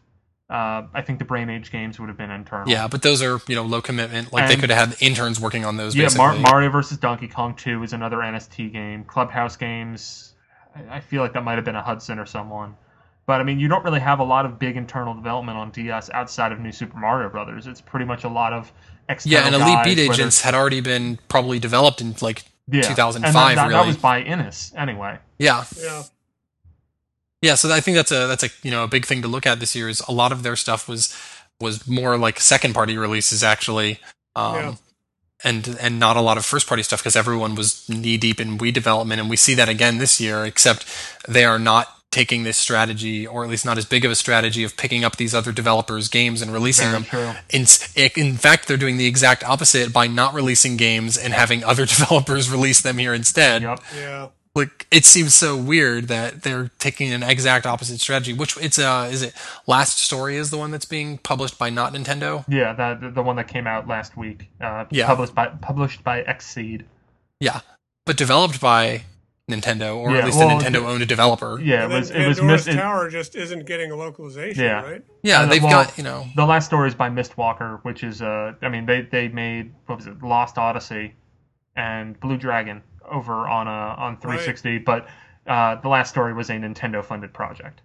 Uh, I think the Brain Age games would have been internal. Yeah, but those are you know low commitment. Like they could have had interns working on those. Yeah, basically. Mar- Mario versus Donkey Kong 2 is another NST game. Clubhouse games, I- I feel like that might have been a Hudson or someone. But I mean, you don't really have a lot of big internal development on DS outside of New Super Mario Brothers. It's pretty much a lot of external yeah, and Elite guys, Beat Agents had already been probably developed in like yeah. 2005, And that, that, that was by iNiS anyway. yeah, yeah. yeah. So I think that's a that's a you know a big thing to look at this year is a lot of their stuff was was more like second party releases actually. Um, Yeah. And, and not a lot of first party stuff because everyone was knee deep in Wii development, and we see that again this year. Except they are not taking this strategy, or at least not as big of a strategy, of picking up these other developers' games and releasing Very them. In, in fact, they're doing the exact opposite by not releasing games and having other developers release them here instead. Yep. Yeah. Like it seems so weird that they're taking an exact opposite strategy. Which it's uh, is it Last Story is the one that's being published by not Nintendo? Yeah, that the one that came out last week. Uh, Yeah. Published by published by Xseed. Yeah, but developed by Nintendo, or Yeah, at least well, a Nintendo owned developer. Yeah, and it was it was Pandora's mis- it- Tower just isn't getting a localization, Yeah. right? Yeah, Uh, they've well, got you know. The last story is by Mistwalker, which is uh, I mean they they made what was it, Lost Odyssey, and Blue Dragon over on uh on 360, but uh, the last story was a Nintendo funded project.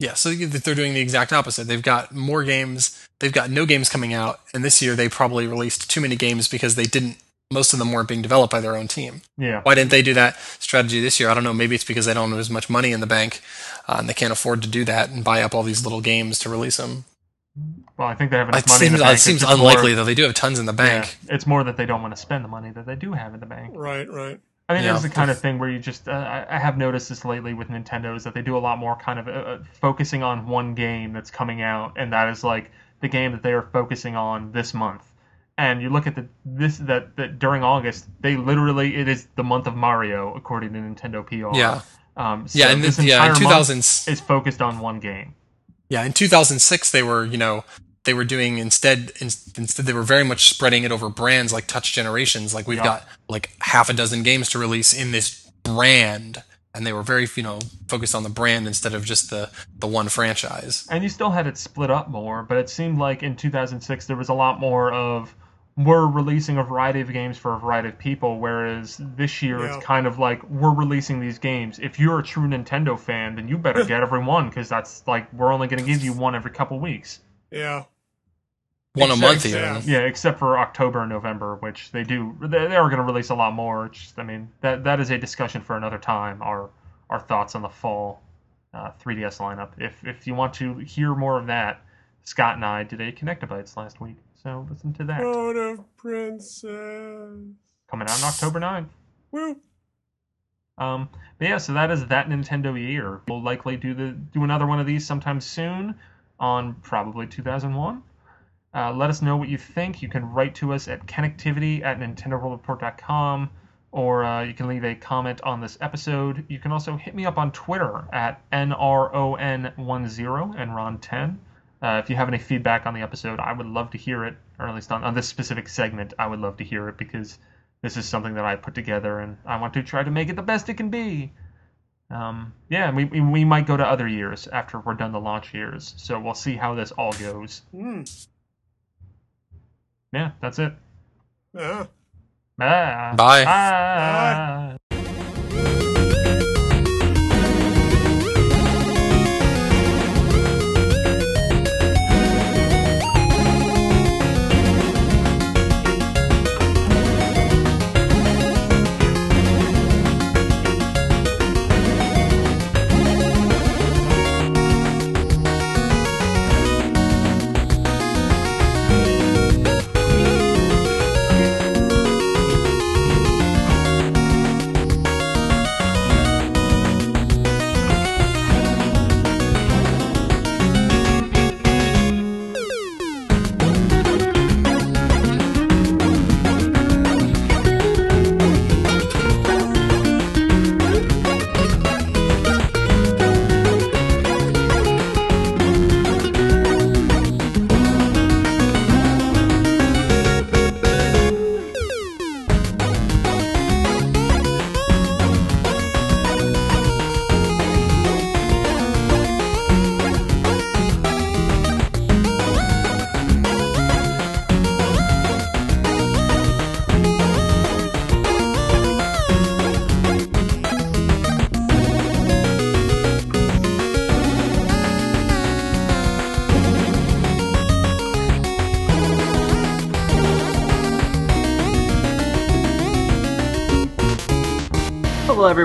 Yeah, so they're doing the exact opposite. They've got more games. They've got no games coming out, and this year they probably released too many games because they didn't. Most of them weren't being developed by their own team. Yeah, Why didn't they do that strategy this year? I don't know. Maybe it's because they don't have as much money in the bank, uh, and they can't afford to do that and buy up all these little games to release them. Well I think they have enough It money. in seems, the uh, bank. it seems unlikely, more- though. They do have tons in the bank. Yeah, it's more that they don't want to spend the money that they do have in the bank. Right, right. I think Yeah. it's the kind of thing where you just uh, I I have noticed this lately with Nintendo is that they do a lot more kind of uh, uh, focusing on one game that's coming out, and that is like the game that they are focusing on this month. And you look at the this that, that during August they literally it is the month of Mario according to Nintendo PR. Yeah, Um, so yeah, and this this, yeah, in entire 2000, month is focused on one game. Yeah, in 2006 they were, you know, they were doing instead in, instead they were very much spreading it over brands like Touch Generations. Like we've Yeah. got like half a dozen games to release in this brand, and they were very, you know, focused on the brand instead of just the the one franchise. And you still had it split up more, but it seemed like in 2006 there was a lot more of we're releasing a variety of games for a variety of people, whereas this year Yeah. it's kind of like we're releasing these games. If you're a true Nintendo fan, then you better get every one because that's like we're only going to give you one every couple weeks. Yeah. One a month even. yeah. Yeah, except for October and November, which they do. They, they are going to release a lot more. It's just, I mean, that that is a discussion for another time. Our our thoughts on the fall uh, 3DS lineup. If if you want to hear more of that, Scott and I did a Connectabytes last week, so listen to that. Road of Princess. Coming out on October 9th. Woo. Um, but yeah, so that is that Nintendo year. We'll likely do the do another one of these sometime soon on probably 2001. Uh, let us know what you think. You can write to us at connectivity at nintendoworldreport.com or uh, you can leave a comment on this episode. You can also hit me up on Twitter at NRON10 and Ron10. Uh, if you have any feedback on the episode, I would love to hear it, or at least on, on this specific segment, I would love to hear it because this is something that I put together and I want to try to make it the best it can be. Um, yeah, we, we we might go to other years after we're done the launch years. So we'll see how this all goes. Mm. Yeah, that's it. Yeah. Ah, Bye. ah. Hello,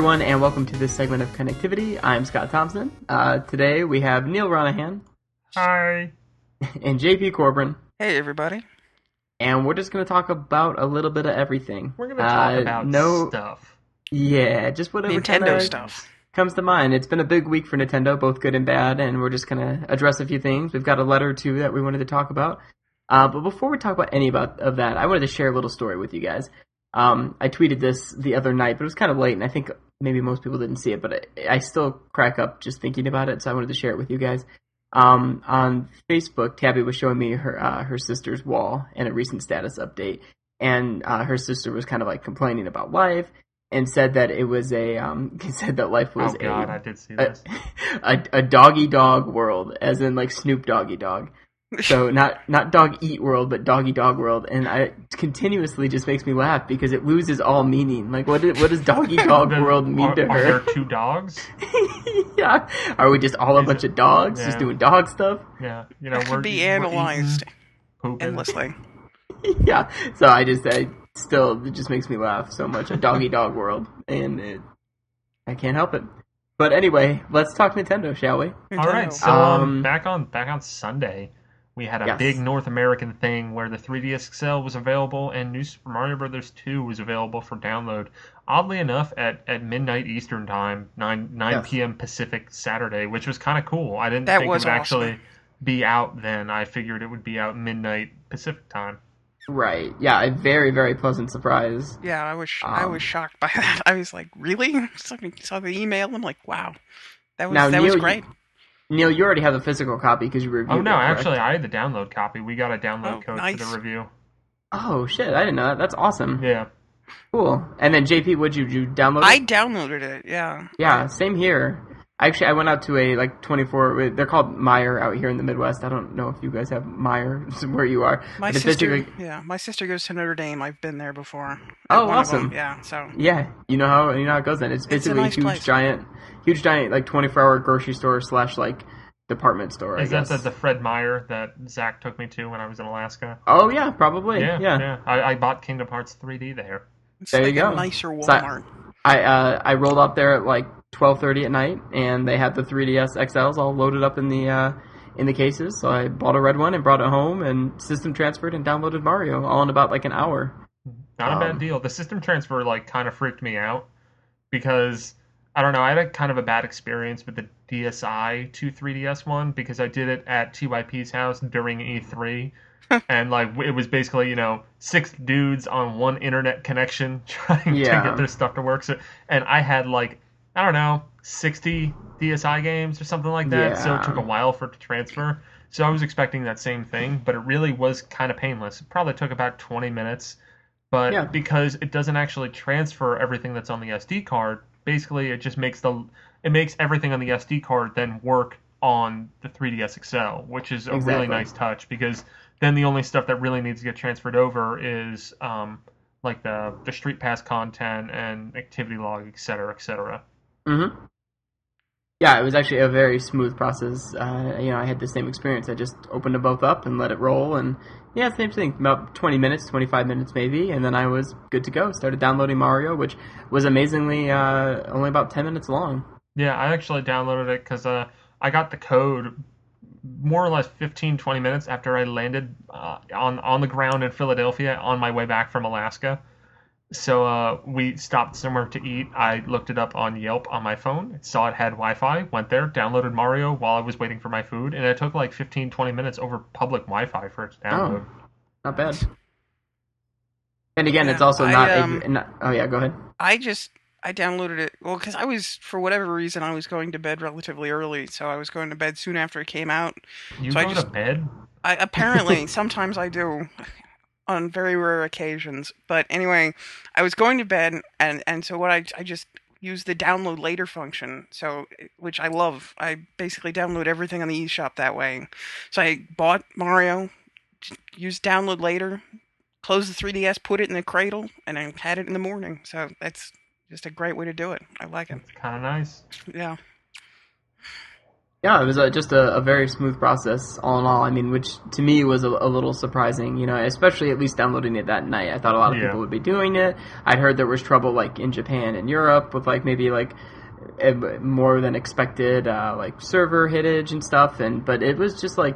everyone, and welcome to this segment of Connectivity. I'm Scott Thompson. Uh, today we have Neal Ronaghan Hi. and JP Corbran, Hey, everybody. and we're just going to talk about a little bit of everything. We're gonna talk Uh, about no, stuff. yeah, just whatever Nintendo stuff. comes to mind. It's been a big week for Nintendo, both good and bad, and we're just going to address a few things. We've got a letter or two that we wanted to talk about. Uh, but before we talk about any about of that, I wanted to share a little story with you guys. Um, I tweeted this the other night, but it was kind of late, and I think maybe most people didn't see it, but I, I still crack up just thinking about it, so I wanted to share it with you guys. Um, on Facebook, Tabby was showing me her uh, her sister's wall and a recent status update, and uh, her sister was kind of like complaining about life and said that it was a um, said that life was Oh god, a I did see this. a, a doggy dog world, as in like Snoop Doggy Dog. So not not dog eat world, but doggy dog world, and I continuously just makes me laugh because it loses all meaning. Like what is, what does doggy dog Then world mean are, to are there two dogs? yeah, are we just all a Is bunch it- of dogs yeah. just doing dog stuff? Yeah, you know That we're could be we're analyzed endlessly. yeah. So I just I still it just makes me laugh so much. A doggy dog world, and it, I can't help it. But anyway, let's talk Nintendo, shall we? All right, so um, Um, back on back on Sunday, we had a Yes. big North American thing where the 3DS XL was available and New Super Mario Brothers 2 was available for download. Oddly enough, at, at midnight Eastern time, nine nine Yes. p.m. Pacific Saturday, which was kind of cool. I didn't That think was it would awesome. actually be out then. I figured it would be out midnight Pacific time. Right. Yeah. A very very pleasant surprise. yeah, I was I Um, was shocked by that. I was like, really? I saw the email. I'm like, wow, that was Now, that was Neal, great. Neal, you already have the physical copy because you reviewed. Oh no, it, actually, I had the download copy. We got a download Oh, code nice. for the review. Oh shit! I didn't know that. That's awesome. Yeah. Cool. And then JP, would you you download? I downloaded it. Yeah. Yeah, same here. Actually, I went out to a like 24. They're called Meijer out here in the Midwest. I don't know if you guys have Meijer where you are. My but sister, basically- yeah, my sister goes to Notre Dame. I've been there before. At Oh, one of them, awesome. Yeah, so Yeah, you know how you know how it goes. Then it's It's a basically a, nice huge place. giant, huge giant like 24 hour grocery store slash like department store. I Is that the, the Fred Meyer that Zach took me to when I was in Alaska? oh yeah, probably. Yeah, yeah. yeah. I, I bought Kingdom Hearts 3D there. it's There you go. a nicer So I- Walmart. I uh, I rolled up there at like 12:30 at night, and they had the 3ds XLs all loaded up in the uh, in the cases. So I bought a red one and brought it home, and system transferred and downloaded Mario all in about like an hour. Not a Um, bad deal. The system transfer like kind of freaked me out because I don't know. I had a kind of a bad experience with the DSi to 3DS one because I did it at TYP's house during E3. and like it was basically you know six dudes on one internet connection trying Yeah. to get their stuff to work. So and I had like I don't know sixty DSi games or something like that. Yeah. So it took a while for it to transfer. So I was expecting that same thing, but it really was kind of painless. It probably took about twenty minutes, but Yeah. because it doesn't actually transfer everything that's on the SD card basically it just makes the it makes everything on the SD card then work on the 3DS XL, which is a really nice touch because then the only stuff that really needs to get transferred over is um, like the the Street Pass content and activity log, et cetera, et cetera. Hmm Yeah, it was actually a very smooth process. Uh, you know, I had the same experience. I just opened them both up and let it roll, and yeah, same thing. About 20 minutes, 25 minutes maybe, and then I was good to go. Started downloading Mario, which was amazingly uh, only about 10 minutes long. Yeah, I actually downloaded it because uh, I got the code more or less 15, 20 minutes after I landed uh, on on the ground in Philadelphia on my way back from Alaska. So uh, we stopped somewhere to eat. I looked it up on Yelp on my phone, saw it had Wi-Fi, went there, downloaded Mario while I was waiting for my food, and it took like 15, 20 minutes over public Wi-Fi for it to download. Not bad. And again, it's Yeah, also I, not, a- um, not. Oh yeah, go ahead. I just I downloaded it well because I was for whatever reason I was going to bed relatively early, so I was going to bed soon after it came out. You So I go to just- bed? I apparently sometimes I do on very rare occasions. But anyway, I was going to bed and and so what I I just use the download later function. So which I love. I basically download everything on the eShop that way. So I bought Mario, used download later, closed the 3DS, put it in the cradle, and I had it in the morning. So that's just a great way to do it. I like it. It's kind of nice. Yeah. Yeah, it was uh just a, a very smooth process, all in all. I mean, which to me was a, a little surprising, you know, especially at least downloading it that night. I thought a lot of Yeah. people would be doing it. I'd heard there was trouble like in Japan and Europe with like maybe like more than expected uh, like server hitage and stuff, and but it was just like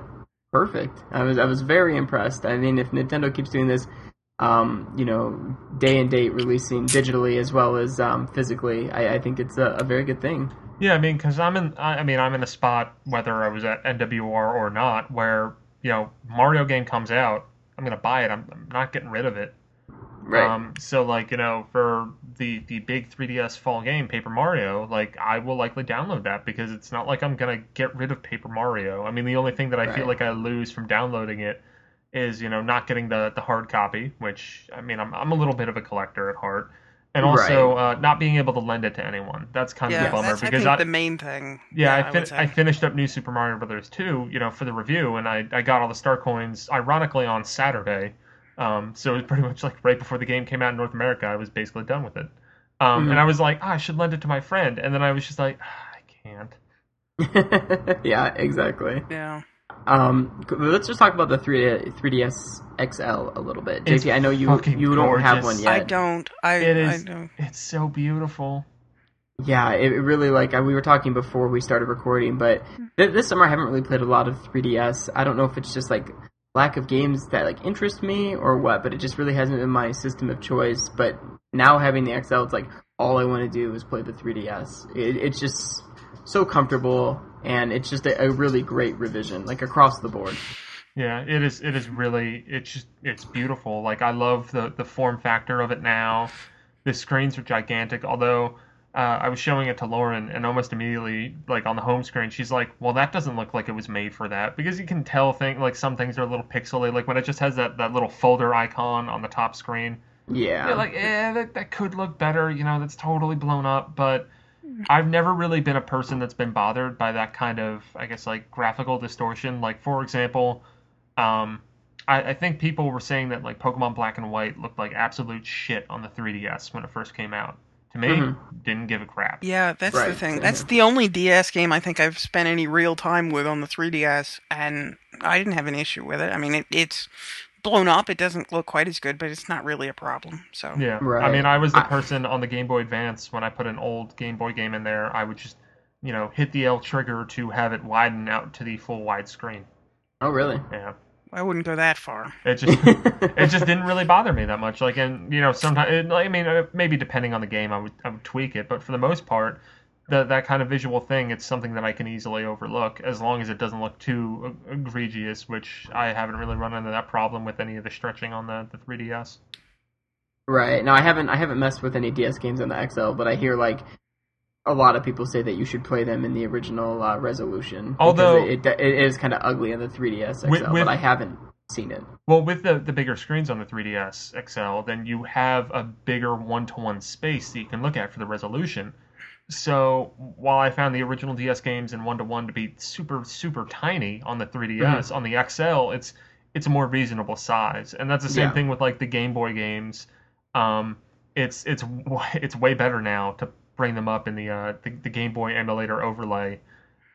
perfect. I was I was very impressed. I mean, if Nintendo keeps doing this, um, you know, day and date releasing digitally as well as um, physically, I, I think it's a, a very good thing. Yeah, I mean, because I'm in. I I mean, I'm in a spot whether I was at NWR or not, where you know Mario game comes out, I'm gonna buy it. I'm, I'm not getting rid of it. Right. Um, so like you know, for the the big 3DS fall game, Paper Mario, like I will likely download that because it's not like I'm gonna get rid of Paper Mario. I mean, the only thing that I feel like I lose from downloading it is you know not getting the the hard copy, which I mean I'm I'm a little bit of a collector at heart, and also uh, not being able to lend it to anyone. That's kind of Yeah, a bummer that's I because think I, the main thing. yeah, I, fin- say. I finished up New Super Mario Brothers 2, you know, for the review, and I, I got all the star coins, ironically, on Saturday. Um, so it was pretty much like right before the game came out in North America, I was basically done with it. Um, Mhm. And I was like, ah, I should lend it to my friend. And then I was just like, ah, I can't. yeah, exactly. Yeah. Um, let's just talk about the 3D, 3DS XL a little bit. It's JP, I know you you don't have one yet. I don't. I, It I don't. it's so beautiful. Yeah, it, it really like we were talking before we started recording, but th- this summer I haven't really played a lot of 3DS. I don't know if it's just like lack of games that like interest me or what, but it just really hasn't been my system of choice. But now having the XL, it's like all I want to do is play the 3DS. It, it's just so comfortable, and it's just a, a really great revision, like across the board. Yeah, it is. It is really. It's just. It's beautiful. Like I love the the form factor of it now. The screens are gigantic. Although uh, I was showing it to Lauren, and almost immediately, like on the home screen, she's like, "Well, that doesn't look like it was made for that," because you can tell thing like some things are a little pixely. Like when it just has that that little folder icon on the top screen. Yeah, Yeah, like eh, that that could look better. You know, that's totally blown up, but. I've never really been a person that's been bothered by that kind of, I guess, like graphical distortion. Like, for example, um, I, I think people were saying that like Pokemon Black and White looked like absolute shit on the 3DS when it first came out. To me, Mhm. didn't give a crap. Yeah, that's the thing. same That's here. the only DS game I think I've spent any real time with on the 3DS, and I didn't have an issue with it. I mean, it, it's blown up. It doesn't look quite as good, but it's not really a problem. So Yeah, I mean, I was the person on the Game Boy Advance when I put an old Game Boy game in there. I would just, you know, hit the L trigger to have it widen out to the full wide screen. oh really? Yeah, I wouldn't go that far. it just it just didn't really bother me that much. Like, and you know, sometimes I mean, uh, maybe depending on the game, I would I would tweak it, but for the most part, the, that kind of visual thing, it's something that I can easily overlook as long as it doesn't look too egregious. Which I haven't really run into that problem with any of the stretching on the the 3ds. Right. Now I haven't I haven't messed with any DS games on the XL, but I hear like a lot of people say that you should play them in the original uh, resolution. Although- it, it, it is kind of ugly on the 3DS XL, With- with- but I haven't seen it. Well, with the the bigger screens on the 3ds XL, then you have a bigger one to one space that you can look at for the resolution. So while I found the original DS games in one to one to be super super tiny on the 3DS, Mhm. on the XL it's it's a more reasonable size, and that's the same Yeah. thing with like the Game Boy games. Um, it's it's it's way better now to bring them up in the uh the, the Game Boy emulator overlay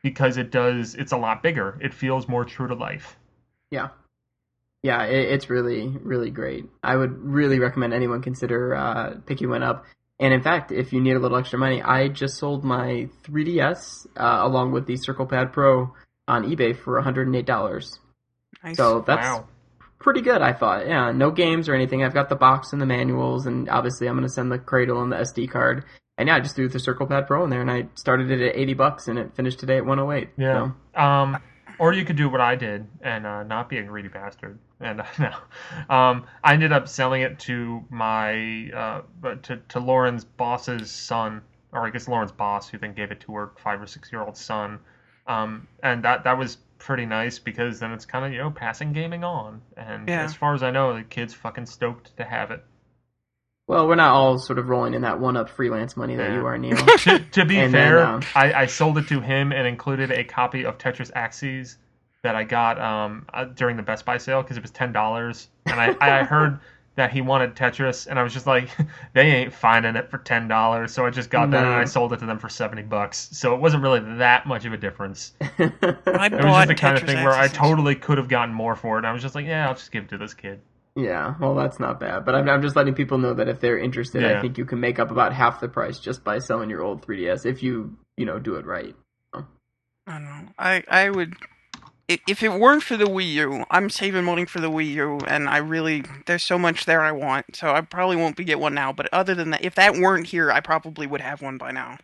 because it does it's a lot bigger. It feels more true to life. Yeah. Yeah, it, it's really, really great. I would really recommend anyone consider uh, picking one up. And in fact, if you need a little extra money, I just sold my 3DS uh, along with the Circle Pad Pro on eBay for $108. Nice. So that's wow. pretty good, I thought. Yeah, no games or anything. I've got the box and the manuals, and obviously I'm going to send the cradle and the SD card. And yeah, I just threw the Circle Pad Pro in there, and I started it at 80 bucks, and it finished today at 108. Yeah. So, Um, or you could do what I did and uh, not be a greedy bastard. And uh, no, um, I ended up selling it to my uh, to to Lauren's boss's son, or I guess Lauren's boss, who then gave it to her five or six year old son. Um, and that that was pretty nice because then it's kind of you know passing gaming on. And Yeah. as far as I know, the kid's fucking stoked to have it. Well, we're not all sort of rolling in that one up freelance money that Yeah. you are, Neal. to, to be And then, fair, um, I, I sold it to him and included a copy of Tetris Axis that I got um, uh, during the Best Buy sale because it was ten dollars, and I, I heard that he wanted Tetris, and I was just like, they ain't finding it for ten dollars, so I just got that and I sold it to them for seventy bucks. So it wasn't really that much of a difference. I It was bought just the kind of thing where I totally could have gotten more for it. And I was just like, yeah, I'll just give it to this kid. Yeah, well, that's not bad. But I'm, I'm just letting people know that if they're interested, I think you can make up about half the price just by selling your old 3DS if you, you know, do it right. I don't know. I I would. If it weren't for the Wii U, I'm saving money for the Wii U, and I really there's so much there I want. So I probably won't be get one now. But other than that, if that weren't here, I probably would have one by now.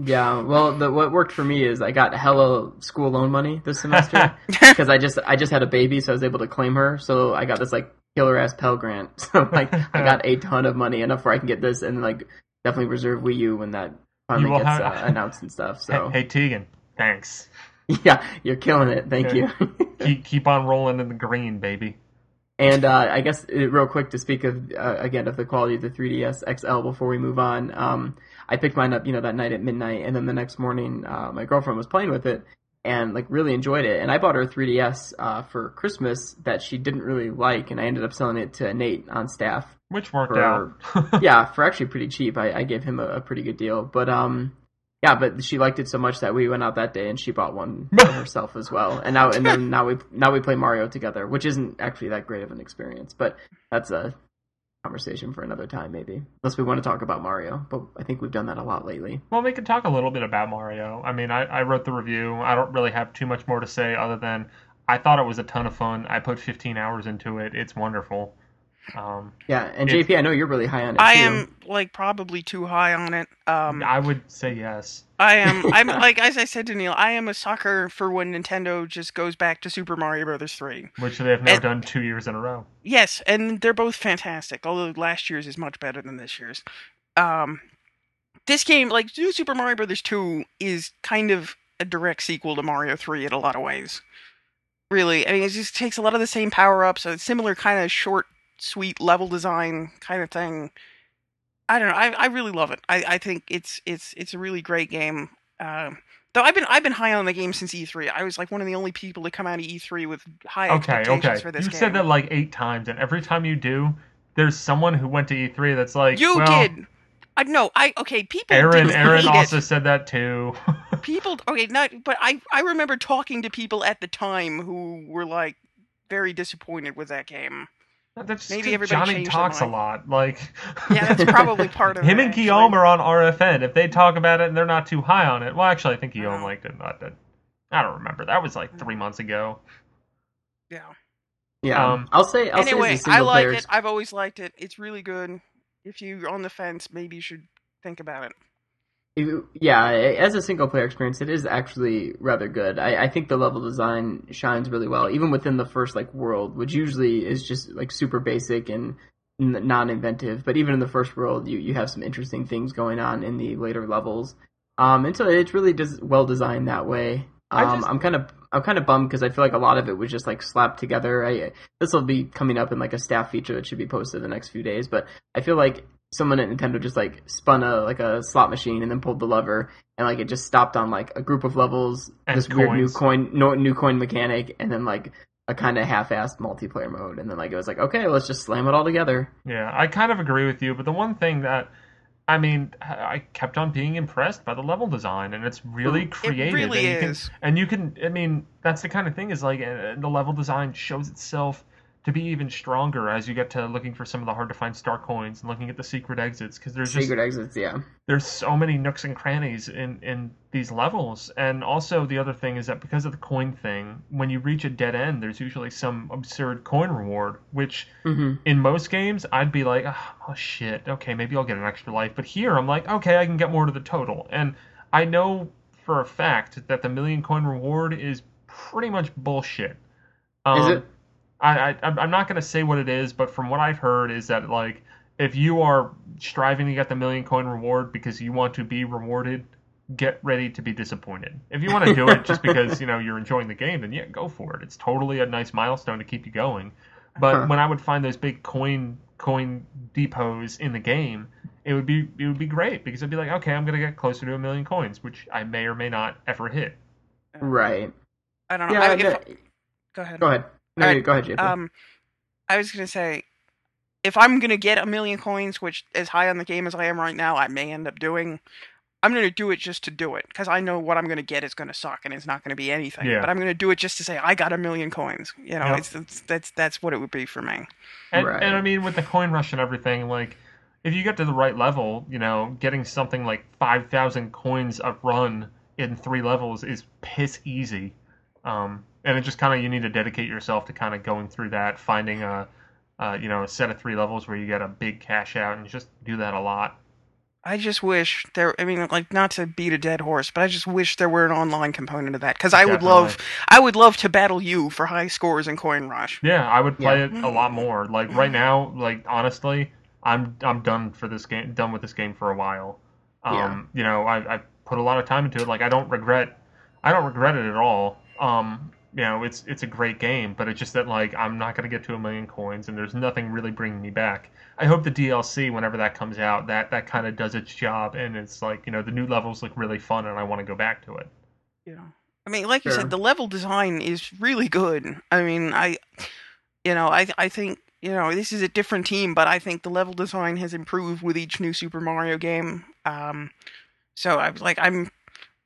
Yeah, well, the, what worked for me is I got hella school loan money this semester because I just I just had a baby, so I was able to claim her. So I got this like killer ass Pell Grant. So like I got a ton of money enough where I can get this and like definitely reserve Wii U when that finally gets have- uh, announced and stuff. So Hey, hey Tegan, thanks. yeah, you're killing it. Thank Okay. you. Keep keep on rolling in the green, baby. And uh, I guess uh, real quick to speak of uh, again of the quality of the 3ds XL before we move on. Um, I picked mine up, you know, that night at midnight, and then the next morning, uh, my girlfriend was playing with it and like really enjoyed it. And I bought her a 3ds uh, for Christmas that she didn't really like, and I ended up selling it to Nate on staff. Which worked For- out. yeah, for actually pretty cheap. I, I gave him a, a pretty good deal, but um. Yeah, but she liked it so much that we went out that day and she bought one for herself as well. And now and then now we now we play Mario together, which isn't actually that great of an experience, but that's a conversation for another time maybe. Unless we want to talk about Mario, but I think we've done that a lot lately. Well, we can talk a little bit about Mario. I mean, I, I wrote the review. I don't really have too much more to say other than I thought it was a ton of fun. I put 15 hours into it. It's wonderful. Um, Yeah, and It's- JP, I know you're really high on it I too. am like probably too high on it. Um, I would say yes. I am. I'm like as I said to Neal, I am a sucker for when Nintendo just goes back to Super Mario Brothers three. Which they have now And- done two years in a row. Yes, and they're both fantastic. Although last year's is much better than this year's. Um, this game, like New Super Mario Brothers two, is kind of a direct sequel to Mario three in a lot of ways. Really, I mean, it just takes a lot of the same power ups, a similar kind of short, sweet level design kind of thing. I don't know. I, I really love it. I, I think it's it's it's a really great game. Um, though I've been I've been high on the game since E3. I was like one of the only people to come out of E3 with high Okay, expectations okay. for this You've game. said that like eight times, and every time you do, there's someone who went to E3 that's like, You well, did. I no. I okay. People. Aaron, Aaron also It. said that too. People. Okay, not. But I. I remember talking to people at the time who were like very disappointed with that game. That's Maybe everybody Jonny talks a lot. Like, Yeah, that's probably part of him it, Him and actually. Guillaume are on RFN. If they talk about it and they're not too high on it, well, actually, I think Guillaume Oh. liked it. Not that. I don't remember. That was like three months ago. Yeah. yeah, um, I'll say I'll anyway, say as a I single like player it. I've always liked it. It's really good. If you're on the fence, maybe you should think about it. Yeah, as a single player experience, it is actually rather good. I, I think the level design shines really well, even within the first like world, which usually is just like super basic and non-inventive. But even in the first world, you you have some interesting things going on in the later levels. Um, and so it's really des- well designed that way. Um, just- I'm kind of I'm kind of bummed because I feel like a lot of it was just like slapped together. I this will be coming up in like a staff feature that should be posted in the next few days, but I feel like someone at Nintendo just like spun a like a slot machine and then pulled the lever and like it just stopped on like a group of levels, And this weird new coin, no, new coin mechanic, and then like a kind of half-assed multiplayer mode, and then like it was like okay, let's just slam it all together. Yeah, I kind of agree with you, but the one thing that I mean, I kept on being impressed by the level design, and it's really creative. really and you is. Can, and you can, I mean, that's the kind of thing is like uh, the level design shows itself to be even stronger as you get to looking for some of the hard to find star coins and looking at the secret exits because there's just Secret exits, yeah. there's so many nooks and crannies in in these levels. And also the other thing is that because of the coin thing when you reach a dead end there's usually some absurd coin reward which hmm in most games i'd be like oh, oh shit. Okay maybe i'll get an extra life. But here i'm like okay i can get more to the total. And i know for a fact that the million coin reward is pretty much bullshit. Um, Is it? I, I I'm I'm not gonna say what it is, but from what I've heard is that like if you are striving to get the million coin reward because you want to be rewarded, get ready to be disappointed. If you want to do it just because you know you're enjoying the game, then yeah, go for it. It's totally a nice milestone to keep you going. But Huh. when I would find those big coin coin depots in the game, it would be it would be great because I'd be like, okay, I'm gonna get closer to a million coins, which I may or may not ever hit. Right. I don't know. Yeah. I, if, no- go ahead. go ahead. No, Alright, go ahead, JP. Um, I was gonna say, if I'm gonna get a million coins, which as high on the game as I am right now, I may end up doing. I'm gonna do it just to do it because I know what I'm gonna get is gonna suck and it's not gonna be anything. Yeah. But I'm gonna do it just to say I got a million coins. You know, Yep. it's, it's that's that's what it would be for me. And, Right. and I mean, with the coin rush and everything, like, if you get to the right level, you know, getting something like 5,000 coins a run in three levels is piss easy. Um, and it just kind of, you need to dedicate yourself to kind of going through that, finding a, uh, you know, a set of three levels where you get a big cash out and you just do that a lot. I just wish there. I mean, like not to beat a dead horse, but I just wish there were an online component of that because I would love, I would love to battle you for high scores in Coin Rush. Yeah, I would play Yeah. it a lot more. Like right now, like honestly, I'm I'm done for this game. Done with this game for a while. Um, you know, I I put a lot of time into it. Like I don't regret, I don't regret it at all. Um, you know, it's it's a great game, but it's just that like I'm not gonna get to a million coins, and there's nothing really bringing me back. I hope the DLC, whenever that comes out, that that kind of does its job, and it's like you know the new levels look really fun, and I want to go back to it. Yeah. I mean, like you said, the level design is really good. I mean, I, you know, I I think you know this is a different team, but I think the level design has improved with each new Super Mario game. Um, so I was like, I'm.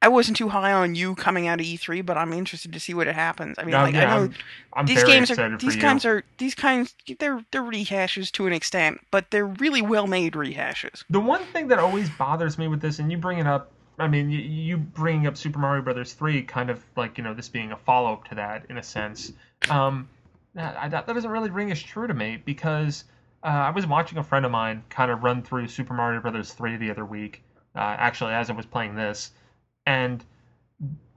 I wasn't too high on you coming out of E3, but I'm interested to see what it happens. I mean, like yeah, I know I'm, I'm these games are these kinds are these kinds they're they're rehashes to an extent, but they're really well made rehashes. The one thing that always bothers me with this, and you bring it up, I mean, you, you bringing up Super Mario Brothers three, kind of like you know this being a follow up to that in a sense. Um, that, that that doesn't really ring as true to me because uh, I was watching a friend of mine kind of run through Super Mario Brothers three the other week, uh, actually as I was playing this, and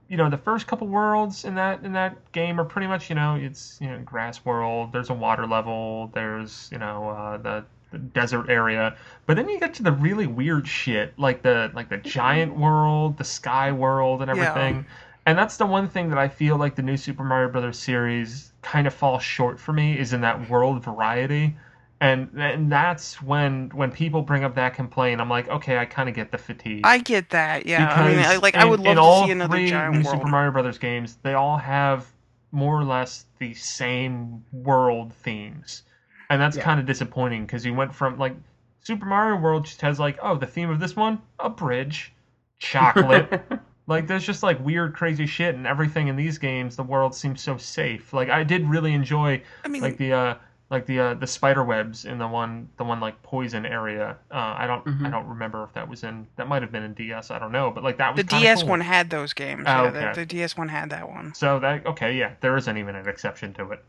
you know the first couple worlds in that in that game are pretty much you know it's you know grass world. There's a water level. There's you know uh, the, the desert area. But then you get to the really weird shit, like the like the giant world, the sky world, and Yeah. everything. And that's the one thing that I feel like the new Super Mario Brothers series kind of falls short for me is in that world variety. And and that's when when people bring up that complaint, I'm like, okay, I kind of get the fatigue. I get that, yeah. I mean, I, Because like I would love in to all see another three giant new world. Super Mario Brothers games, they all have more or less the same world themes, and that's Yeah. kind of disappointing because you went from like Super Mario World just has like, oh, the theme of this one, a bridge, chocolate. like there's just like weird, crazy shit, and everything in these games. The world seems so safe. Like I did really enjoy I mean, like the uh like the uh the spider webs in the one the one like poison area uh i don't i Mhm. don't remember if that was in that might have been in ds i don't know but like that was the DS cool. one had those games. Oh, yeah, okay. the, the DS one had that one. so that okay yeah there isn't even an exception to it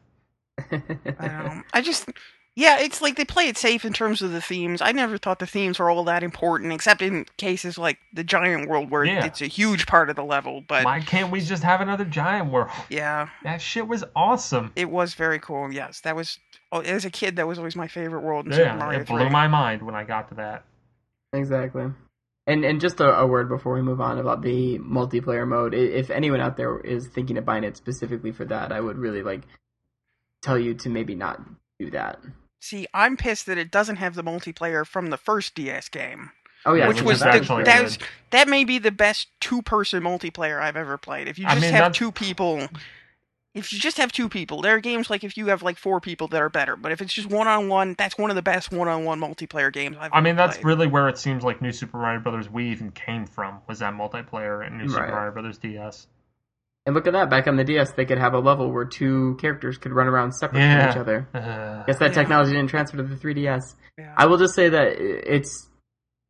Um, I just, yeah, it's like they play it safe in terms of the themes. I never thought the themes were all that important, except in cases like the giant world where Yeah. it's a huge part of the level. But why can't we just have another giant world yeah, that shit was awesome it was very cool. Yes, that was. Oh, as a kid, that was always my favorite world in Super yeah Mario it blew 3. my mind when i got to that Exactly. And and just a, a word before we move on about the multiplayer mode. If anyone out there is thinking of buying it specifically for that, I would really like tell you to maybe not do that. See, I'm pissed that it doesn't have the multiplayer from the first DS game, Oh yeah, which which was the, that was that may be the best two-person multiplayer I've ever played. If you I just mean, have that's- two people, if you just have two people, there are games like if you have like four people that are better. But if it's just one-on-one, that's one of the best one-on-one multiplayer games I've. I mean, that's played. really where it seems like New Super Mario Brothers Wii even came from. Was that multiplayer in New Super Mario Brothers DS? And look at that. Back on the DS, they could have a level where two characters could run around separate Yeah. from each other. Uh, Guess that Yeah. technology didn't transfer to the 3DS. Yeah. I will just say that it's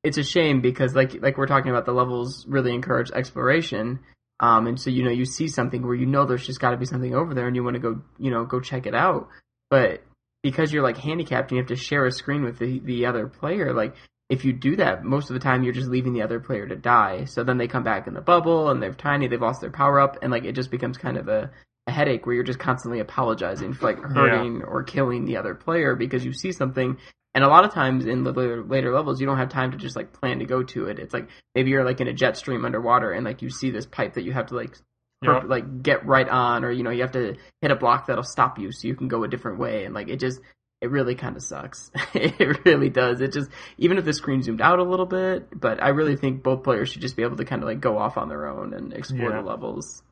it's a shame because like like we're talking about the levels really encourage exploration. Um, and so you know you see something where you know there's just got to be something over there and you want to go you know go check it out, but because you're like handicapped and you have to share a screen with the the other player, like if you do that, most of the time you're just leaving the other player to die. So then they come back in the bubble and they're tiny, they've lost their power up, and like it just becomes kind of a, a headache where you're just constantly apologizing for like hurting or killing the other player because you see something. And a lot of times in the later, later levels, you don't have time to just like plan to go to it. It's like maybe you're like in a jet stream underwater and like you see this pipe that you have to like Yep. like get right on, or you know you have to hit a block that'll stop you so you can go a different way, and like it just it really kind of sucks. it really does. It just even if the screen zoomed out a little bit, but I really think both players should just be able to kind of like go off on their own and explore Yeah. the levels.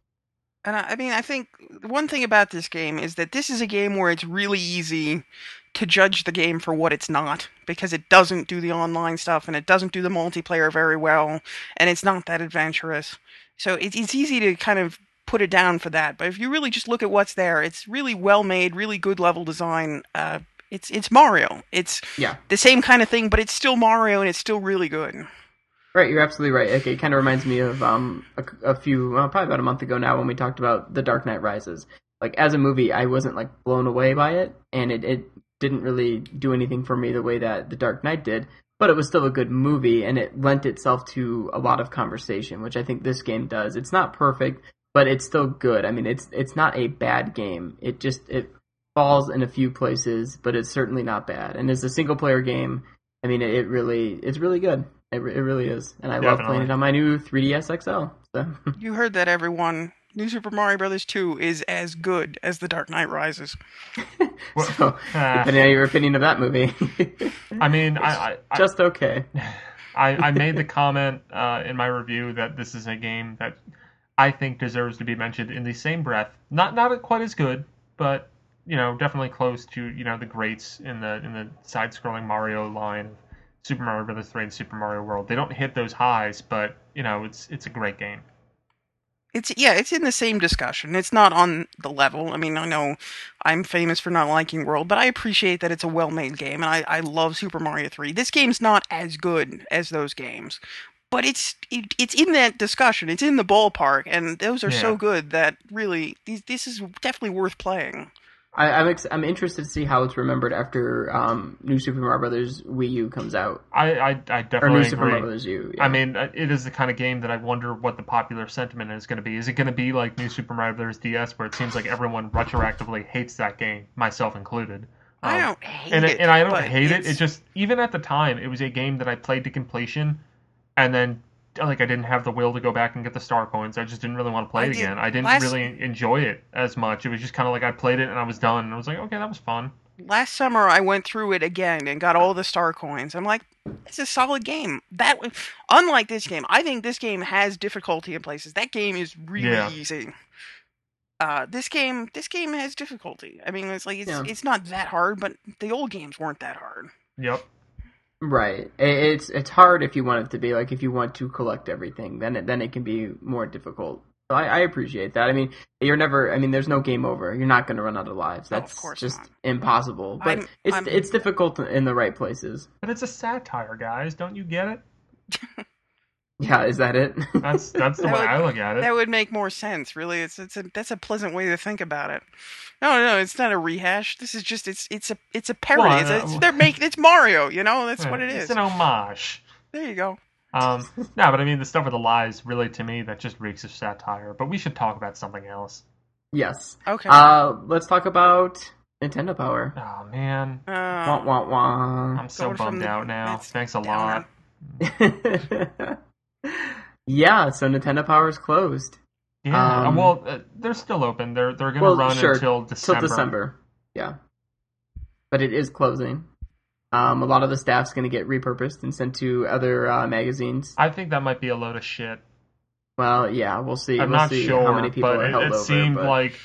And I, I mean, I think one thing about this game is that this is a game where it's really easy to judge the game for what it's not because it doesn't do the online stuff and it doesn't do the multiplayer very well and it's not that adventurous. So it's it's easy to kind of put it down for that. But if you really just look at what's there, it's really well made, really good level design. Uh, it's it's Mario. It's Yeah. the same kind of thing, but it's still Mario and it's still really good. Right, you're absolutely right. Okay, it kind of reminds me of um a, a few, well, probably about a month ago now when we talked about The Dark Knight Rises. Like as a movie, I wasn't like blown away by it, and it it didn't really do anything for me the way that The Dark Knight did. But it was still a good movie, and it lent itself to a lot of conversation, which I think this game does. It's not perfect, but it's still good. I mean, it's it's not a bad game. It just it falls in a few places, but it's certainly not bad. And as a single player game, I mean, it, it really it's really good. It, re- it really is, and I love playing it on my new 3DS XL. So You heard that, everyone. New Super Mario Brothers 2 is as good as The Dark Knight Rises. Well, so uh, depending on your opinion of that movie, I mean, I, I, I, just okay. I, I made the comment uh, in my review that this is a game that I think deserves to be mentioned in the same breath. Not not quite as good, but you know, definitely close to you know the greats in the in the side-scrolling Mario line of Super Mario Brothers 3 and Super Mario World. They don't hit those highs, but you know, it's it's a great game. It's yeah, it's in the same discussion. It's not on the level. I mean, I know I'm famous for not liking World, but I appreciate that it's a well-made game, and I, I love Super Mario 3. This game's not as good as those games, but it's it, it's in that discussion. It's in the ballpark, and those are so good that really these, this is definitely worth playing. I, I'm ex- I'm interested to see how it's remembered after um, New Super Mario Brothers Wii U comes out, I I, I or New definitely Super agree. Mario Brothers U. yeah. I mean, uh, it is the kind of game that I wonder what the popular sentiment is going to be. Is it going to be like New Super Mario Brothers DS, where it seems like everyone retroactively hates that game, myself included? I Um, don't hate and it, and I don't but hate it. it's- It's just even at the time, it was a game that I played to completion, and then like I didn't have the will to go back and get the star coins. I just didn't really want to play I it did- again. I didn't last- really enjoy it as much. It was just kind of like I played it and I was done, and I was like, okay, that was fun. last summer I went through it again and got all the star coins. I'm like, it's a solid game. That unlike this game, I think this game has difficulty in places. That game is really Yeah. easy. Uh, this game, this game has difficulty. I mean, it's like it's Yeah. it's not that hard, but the old games weren't that hard. Yep. Right. It's it's hard if you want it to be like if you want to collect everything, then it, then it can be more difficult. So I, I appreciate that. I mean, you're never. I mean, there's no game over. You're not going to run out of lives. No, of That's just not. impossible. But I'm- it's I'm- it's difficult in the right places. But it's a satire, guys. Don't you get it? Yeah, is that it? That's that's the That way would- I look at it. That would make more sense, really. It's it's a that's a pleasant way to think about it. No, no, it's not a rehash. This is just it's it's a it's a parody. Well, it's, a, uh, it's they're making it's Mario. You know, that's Yeah, what it it's is. an homage. There you go. Um, no, but I mean the stuff with the lies, really, to me, that just reeks of satire. But we should talk about something else. yes. Okay. Uh, let's talk about Nintendo Power. Oh man, Wah Uh, wah wah. I'm so going from bummed the- out now. Thanks a downer. lot. yeah, so Nintendo Power is closed Yeah, Um, well, uh, they're still open. They're they're gonna well, run sure, until till December. December. Yeah, but it is closing. Um, a lot of the staff's going to get repurposed and sent to other uh, magazines. I think that might be a load of shit. Well, yeah, we'll see. I'm we'll not see sure, how many people but are it, it over. seemed but- like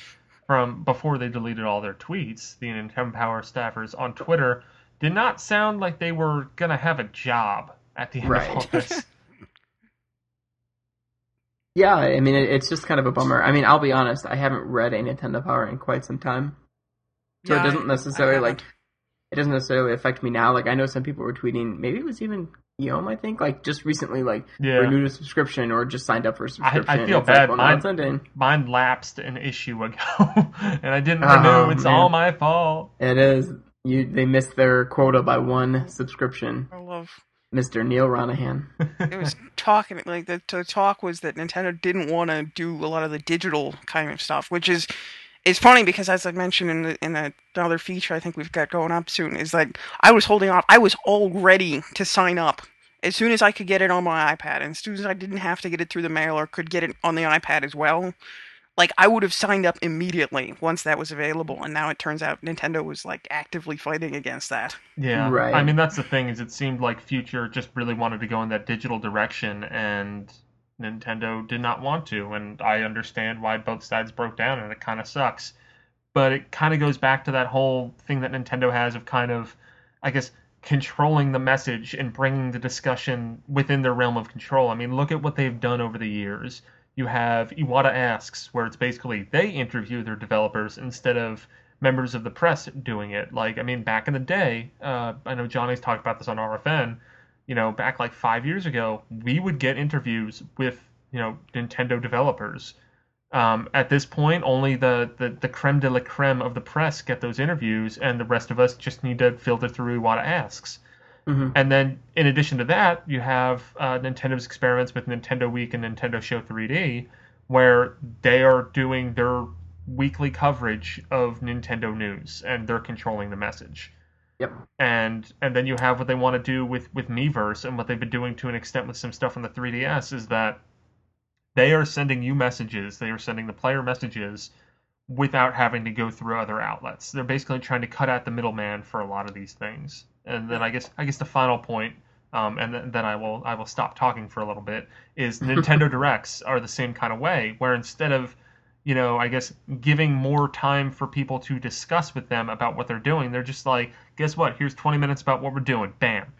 from before they deleted all their tweets, the Nintendo Power staffers on Twitter did not sound like they were gonna have a job at the end Right. of all this. Yeah, I mean, it's just kind of a bummer. I mean, I'll be honest, I haven't read a Nintendo Power in quite some time, so Yeah, it doesn't necessarily I like it doesn't necessarily affect me now. Like I know some people were tweeting, maybe it was even Guillaume, I think, like just recently, like Yeah. renewed a subscription or just signed up for a subscription. I feel It's like, bad. well, Mine- ending. Mine lapsed an issue ago, and I didn't Oh, renew. It's man. all my fault. It is you. They missed their quota by one subscription. I love. Mr. Neal Ronaghan. It was talking like the, the talk was that Nintendo didn't want to do a lot of the digital kind of stuff, which is it's funny because as I mentioned in the in the other feature I think we've got going up soon is like I was holding off. I was all ready to sign up as soon as I could get it on my iPad, and as soon as I didn't have to get it through the mail or could get it on the iPad as well. Like I would have signed up immediately once that was available, and now it turns out Nintendo was like actively fighting against that. Yeah, Right. I mean, that's the thing is, it seemed like Future just really wanted to go in that digital direction, and Nintendo did not want to. And I understand why both sides broke down, and it kind of sucks. But it kind of goes back to that whole thing that Nintendo has of kind of, I guess, controlling the message and bringing the discussion within their realm of control. I mean, look at what they've done over the years. You have Iwata Asks, where it's basically they interview their developers instead of members of the press doing it. Like, I mean, back in the day, uh, I know Jonny's talked about this on RFN. You know, back like five years ago, we would get interviews with you know Nintendo developers. Um, at this point, only the, the the creme de la creme of the press get those interviews, and the rest of us just need to filter through Iwata asks. Mhm. And then, in addition to that, you have uh, Nintendo's experiments with Nintendo Week and Nintendo Show 3D, where they are doing their weekly coverage of Nintendo news, and they're controlling the message. Yep. And and then you have what they want to do with with Miiverse, and what they've been doing to an extent with some stuff on the 3DS is that they are sending you messages, they are sending the player messages without having to go through other outlets. They're basically trying to cut out the middleman for a lot of these things. And then I guess I guess the final point, um, and then, then I will I will stop talking for a little bit, is Nintendo Directs are the same kind of way, where instead of you know, I guess giving more time for people to discuss with them about what they're doing, they're just like, guess what? Here's 20 minutes about what we're doing. Bam.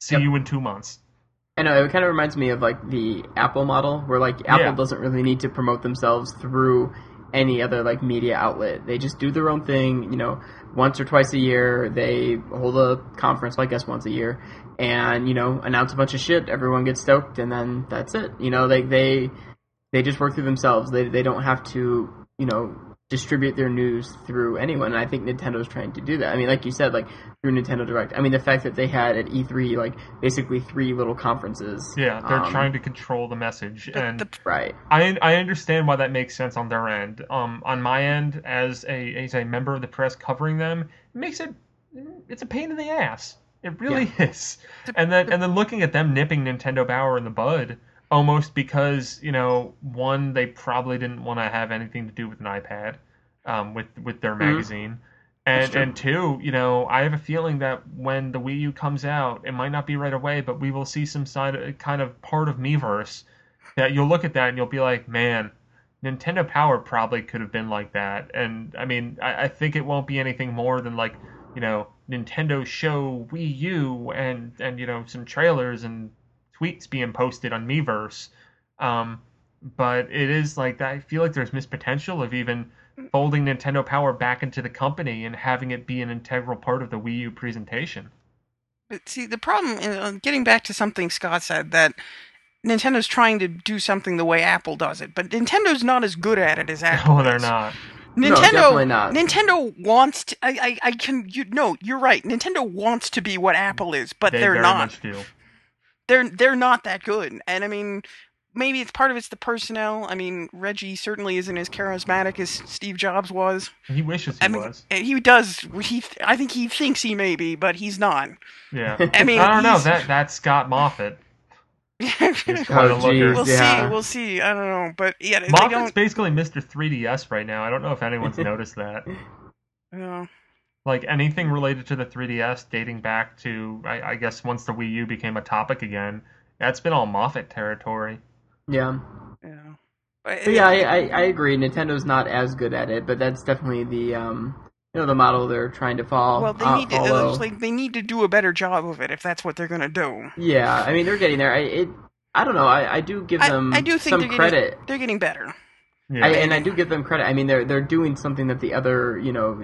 See Yep. you in two months. I know it kind of reminds me of like the Apple model, where like Apple Yeah. doesn't really need to promote themselves through any other like media outlet. They just do their own thing. You know, once or twice a year, they hold a conference, well, I guess once a year, and you know, announce a bunch of shit. Everyone gets stoked, and then that's it. You know, like they they just work through themselves. They they don't have to you know distribute their news through anyone. And I think Nintendo's trying to do that. I mean, like you said, like through Nintendo Direct. I mean, the fact that they had at E3 like basically three little conferences. Yeah, they're um, trying to control the message. And the- Right. I I understand why that makes sense on their end. Um, on my end, as a as a member of the press covering them, it makes it it's a pain in the ass. It really is. And then and then looking at them nipping Nintendo Power in the bud, almost because you know one they probably didn't want to have anything to do with an iPad, um, with with their magazine. And and two, you know, I have a feeling that when the Wii U comes out, it might not be right away, but we will see some side kind of part of Miiverse that you'll look at that and you'll be like, man, Nintendo Power probably could have been like that. And I mean, I, I think it won't be anything more than like, you know, Nintendo show Wii U and and you know some trailers and tweets being posted on Miiverse. Um, but it is like I feel like there's missed potential of even folding Nintendo Power back into the company and having it be an integral part of the Wii U presentation. But see, the problem, getting back to something Scott said, that Nintendo's trying to do something the way Apple does it, but Nintendo's not as good at it as Apple. No, they're is. not. No, Nintendo, definitely not. Nintendo wants to. I, I, I can. You no, you're right. Nintendo wants to be what Apple is, but they they're very not. much do. They're they're not that good. And I mean, maybe it's part of it's the personnel. I mean, Reggie certainly isn't as charismatic as Steve Jobs was. He wishes he I mean, was. he does. He, I think he thinks he may be, but he's not. Yeah. I mean, I don't know. That that's Scott Moffitt. He's oh, we'll quite a Oh, looker. geez. see. We'll see. I don't know, but yeah, Moffitt's basically Mr. 3DS right now. I don't know if anyone's noticed that. Yeah. Like anything related to the 3DS, dating back to I, I guess once the Wii U became a topic again, that's been all Moffitt territory. Yeah. Yeah. But But yeah, I, I, I agree. Nintendo's not as good at it, but that's definitely the um you know the model they're trying to fall. well, they uh, need to follow. it's like they need to do a better job of it if that's what they're gonna do. Yeah, I mean they're getting there. I it I don't know. I, I do give I, them I do think some they're credit. getting they're getting better. Yeah. I, and I do give them credit. I mean, they're they're doing something that the other you know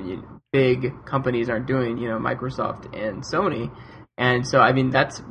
big companies aren't doing. You know, Microsoft and Sony, and so I mean that's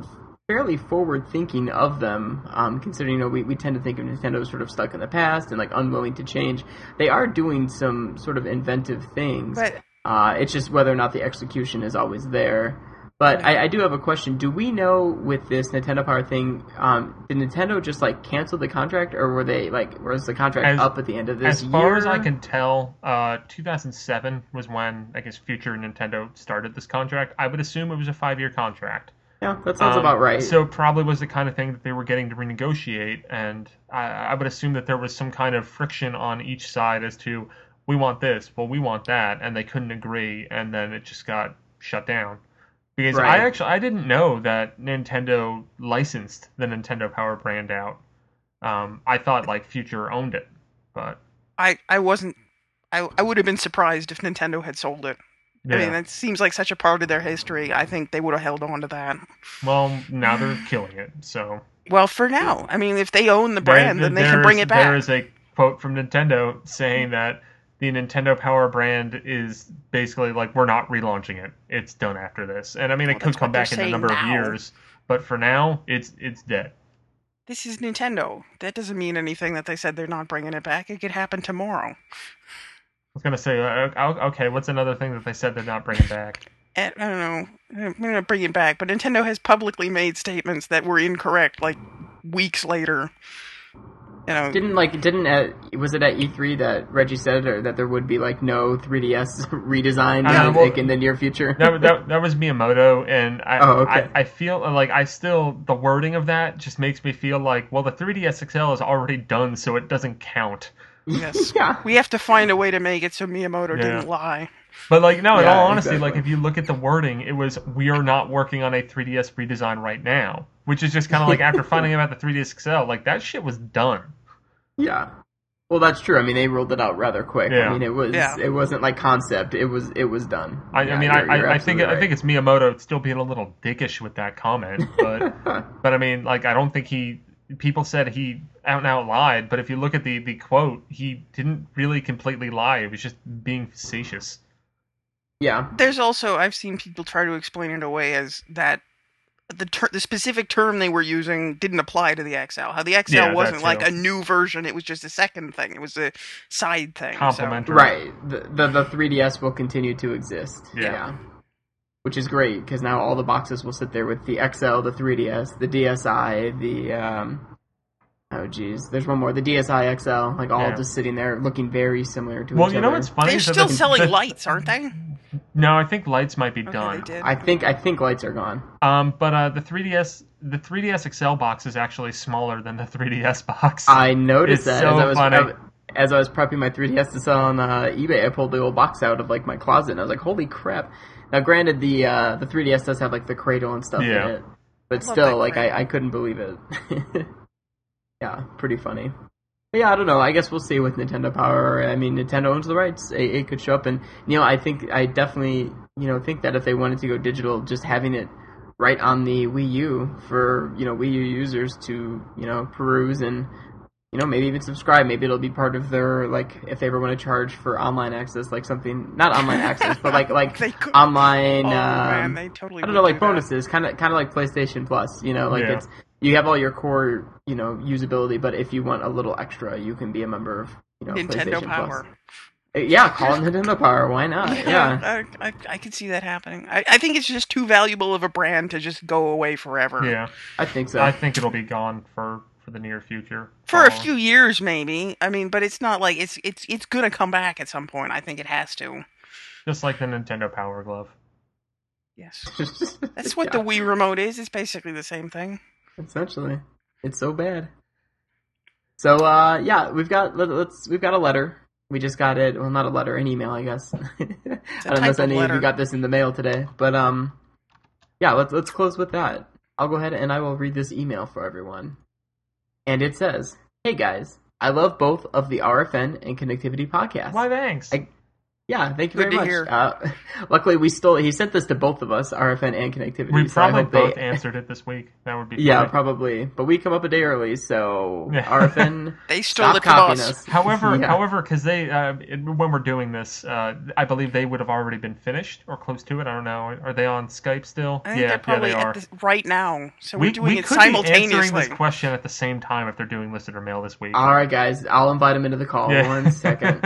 fairly forward thinking of them. Um, considering you know we, we tend to think of Nintendo as sort of stuck in the past and like unwilling to change. They are doing some sort of inventive things. But Uh, it's just whether or not the execution is always there. But I, I do have a question. Do we know with this Nintendo Power thing, um, did Nintendo just like cancel the contract, or were they like was the contract As- up at the end of this As far year? as I can tell, uh, 2007 was when I guess future Nintendo started this contract. I would assume it was a five-year contract. yeah, that sounds Um, about right. So it probably was the kind of thing that they were getting to renegotiate, and I, I would assume that there was some kind of friction on each side as to we want this, well we want that, and they couldn't agree, and then it just got shut down. Because I actually I didn't know that Nintendo licensed the Nintendo Power brand out. Um, I thought like Future owned it, but I I wasn't. I I would have been surprised if Nintendo had sold it. yeah. I mean, that seems like such a part of their history. I think they would have held on to that. well now they're killing it. So Well, for now, I mean, if they own the brand, There- then they can bring it back. There is a quote from Nintendo saying that the Nintendo Power brand is basically like we're not relaunching it. It's done after this. And I mean, Well, it could come back in a number now. of years, but for now, it's it's dead. This is Nintendo. That doesn't mean anything that they said they're not bringing it back. It could happen tomorrow. I was gonna say, uh, uh okay, what's another thing that they said they're not bringing back? Eh, I don't know. I'm gonna bring it back, but Nintendo has publicly made statements that were incorrect, like weeks later. You know, didn't like didn't at was it at E3 that Reggie said or that there would be like no 3DS redesign Uh, in, well, like, in the near future? That, that, that was Miyamoto, and I, Oh, okay. I I feel like I still the wording of that just makes me feel like well the 3DS XL is already done, so it doesn't count. Yes. yeah. we have to find a way to make it so Miyamoto Yeah. didn't lie. But like no, in all honesty, exactly. like if you look at the wording, it was we are not working on a 3DS redesign right now, which is just kind of like after finding out the 3DS XL, like that shit was done. Yeah. Well, that's true. I mean, they rolled it out rather quick. Yeah. I mean, it was Yeah. it wasn't like concept. It was it was done. I, Yeah, I mean, you're- I, you're I, I think absolutely I think it's Miyamoto still being a little dickish with that comment, but but I mean, like I don't think he. People said he out and out lied, but if you look at the the quote, he didn't really completely lie. It was just being facetious. yeah. There's also I've seen people try to explain it away as that the ter- the specific term they were using didn't apply to the XL. How the XL Yeah, wasn't like a new version; it was just a second thing. It was a side thing. so- Right. The, the the 3DS will continue to exist. Yeah. Which is great because now all the boxes will sit there with the XL, the 3DS, the DSi, the um. Oh geez, there's one more. The DSi XL, like all Yeah. just sitting there, looking very similar to each other. Well, each you know other. what's funny? They're is that still the- selling the- lights, aren't they? No, I think lights might be Okay, done. they did. I think I think lights are gone. Um, but uh, the 3DS the 3DS XL box is actually smaller than the 3DS box. I noticed It's that so as I was funny. as I was prepping my 3DS to sell on uh, eBay. I pulled the old box out of like my closet, and I was like, "Holy crap!" Now, granted, the uh, the 3DS does have like the cradle and stuff Yeah. in it, but Love still, that like I. I couldn't believe it. yeah, pretty funny. But yeah, I don't know. I guess we'll see with Nintendo Power. I mean, Nintendo owns the rights. It, it could show up, and you know, I think I definitely you know think that if they wanted to go digital, just having it right on the Wii U for you know Wii U users to you know peruse and you know maybe even subscribe. Maybe it'll be part of their like if they ever want to charge for online access, like something not online access, but like like They could- online. oh um, man, they totally. I don't know, like do bonuses, kind of kind of like PlayStation Plus. You know, like Yeah. it's you have all your core you know usability, but if you want a little extra, you can be a member of you know Nintendo PlayStation Power. Plus. Uh, Yeah, call it Nintendo Power. Why not? Yeah. I, I, I could see that happening. I, I think it's just too valuable of a brand to just go away forever. yeah, I think so. I think it'll be gone for for the near future. For a few years, maybe. I mean, but it's not like it's it's it's gonna come back at some point. I think it has to. just like the Nintendo Power Glove. Yes, that's what the Wii remote is. It's basically the same thing. Essentially. It's so bad. So uh, yeah, we've got let, let's we've got a letter We just got it. Well, not a letter, an email, I guess. I don't know if any of you got this in the mail today, but um, yeah. Let's let's close with that. I'll go ahead and I will read this email for everyone. And it says, "Hey guys, I love both of the RFN and Connectivity podcasts. Why thanks? I- Yeah, thank you Good very to much. hear. Uh, luckily, we stole. He sent this to both of us, RFN and Connectivity. we so I probably hope they- both answered it this week. That would be Yeah, funny. probably. But we come up a day early, so RFN, They stole stop it from copying us. us. However, Yeah. however, because they uh, when we're doing this, uh, I believe they would have already been finished or close to it. I don't know. Are they on Skype still? I think yeah, they're probably yeah, they are. at this, right now. So we we're doing we it could be answering simultaneously. this question at the same time if they're doing listed listener mail this week. All right, guys, I'll invite him into the call. Yeah. One second.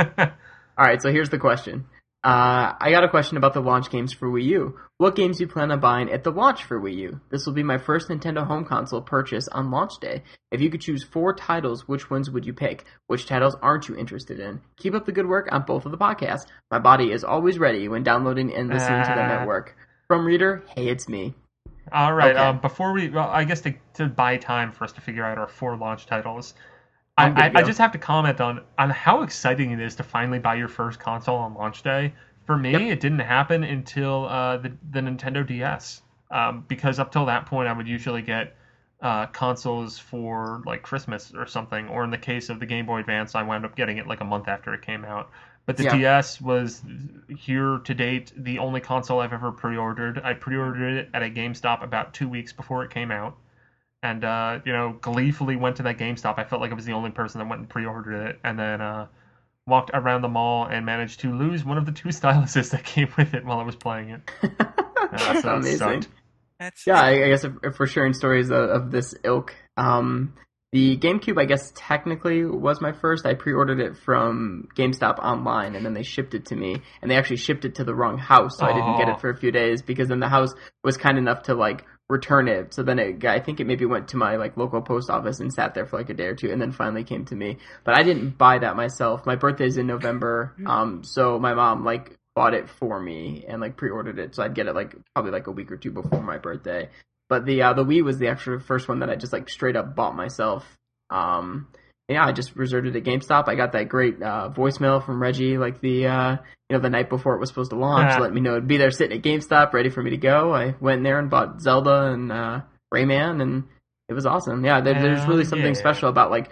All right, so here's the question. Uh, I got a question about the launch games for Wii U. What games do you plan on buying at the launch for Wii U? This will be my first Nintendo home console purchase on launch day. If you could choose four titles, which ones would you pick? Which titles aren't you interested in? Keep up the good work on both of the podcasts. My body is always ready when downloading and listening to the Ah. network. From reader, hey, it's me. All right. Okay. Um, before we, well, I guess to, to buy time for us to figure out our four launch titles, I, I, I just have to comment on on how exciting it is to finally buy your first console on launch day. For me, Yep. it didn't happen until uh, the the Nintendo DS, um, because up till that point, I would usually get uh, consoles for like Christmas or something, or in the case of the Game Boy Advance, I wound up getting it like a month after it came out. But the Yeah. DS was here to date the only console I've ever pre-ordered. I pre-ordered it at a GameStop about two weeks before it came out, and uh, you know, gleefully went to that GameStop. I felt like I was the only person that went and pre-ordered it, and then uh, walked around the mall and managed to lose one of the two styluses that came with it while I was playing it. Uh, so Amazing. sucked. That's Yeah, I, I guess if, if we're sharing stories of, of this ilk, um, the GameCube, I guess technically was my first. I pre-ordered it from GameStop online, and then they shipped it to me, and they actually shipped it to the wrong house, so I didn't get it for a few days because then the house was kind enough to like return it. So then it, I think it maybe went to my like local post office and sat there for like a day or two, and then finally came to me. But I didn't buy that myself. My birthday is in November, um, so my mom like bought it for me and like pre-ordered it, so I'd get it like probably like a week or two before my birthday. But the uh, the Wii was the actual first one that I just like straight up bought myself. Um, yeah, I just reserved it at GameStop. I got that great uh, voicemail from Reggie, like the uh, you know the night before it was supposed to launch, Yeah. let me know it'd be there sitting at GameStop, ready for me to go. I went in there and bought Zelda and uh, Rayman, and it was awesome. Yeah, there, there's really something yeah. special about like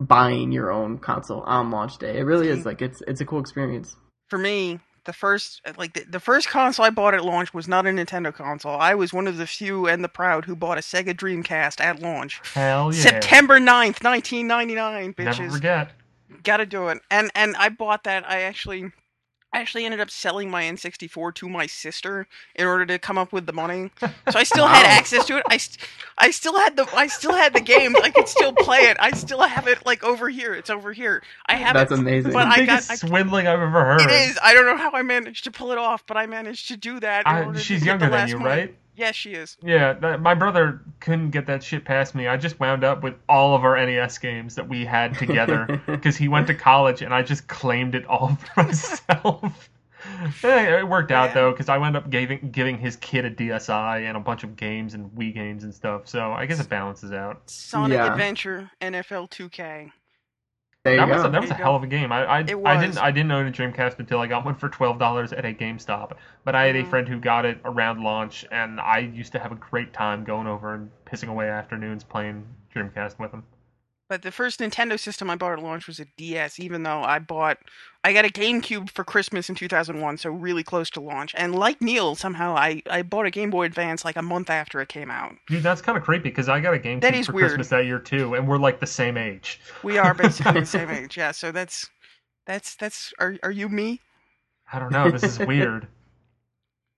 buying your own console on launch day. It really is like it's it's a cool experience. for me, the first uh, like the, the first console I bought at launch was not a Nintendo console. I was one of the few and the proud who bought a Sega Dreamcast at launch. Hell yeah! September 9th, 1999, Never bitches. forget. Gotta do it. And and I bought that. I actually I actually ended up selling my N64 to my sister in order to come up with the money. So I still had access to it. I, st- I still had the I still had the games. I could still play it. I still have it like over here. It's over here. I have That's it. amazing. But the I biggest got- I- swindling I've ever heard. It is. I don't know how I managed to pull it off, but I managed to do that. in I, order to she's younger than you, right? Yes, she is. Yeah, that, my brother couldn't get that shit past me. I just wound up with all of our NES games that we had together because he went to college and I just claimed it all for myself. Eh, it worked out Yeah. though because I wound up giving giving his kid a DSi and a bunch of games and Wii games and stuff. So I guess it balances out. Sonic Yeah. Adventure, NFL 2K. There you That was go. a, that was a hell of a game. I I, It I didn't I didn't own a Dreamcast until I got one for twelve dollars at a GameStop. But I had a Mhm. friend who got it around launch, and I used to have a great time going over and pissing away afternoons playing Dreamcast with him. But the first Nintendo system I bought at launch was a DS, even though I bought I got a GameCube for Christmas in 2001, so really close to launch. And like Neal, somehow I, I bought a Game Boy Advance like a month after it came out. Dude, that's kind of creepy because I got a GameCube That is for weird. Christmas that year too, and we're like the same age. We are basically the same age, yeah. So that's that's that's are are you me? I don't know. This is weird.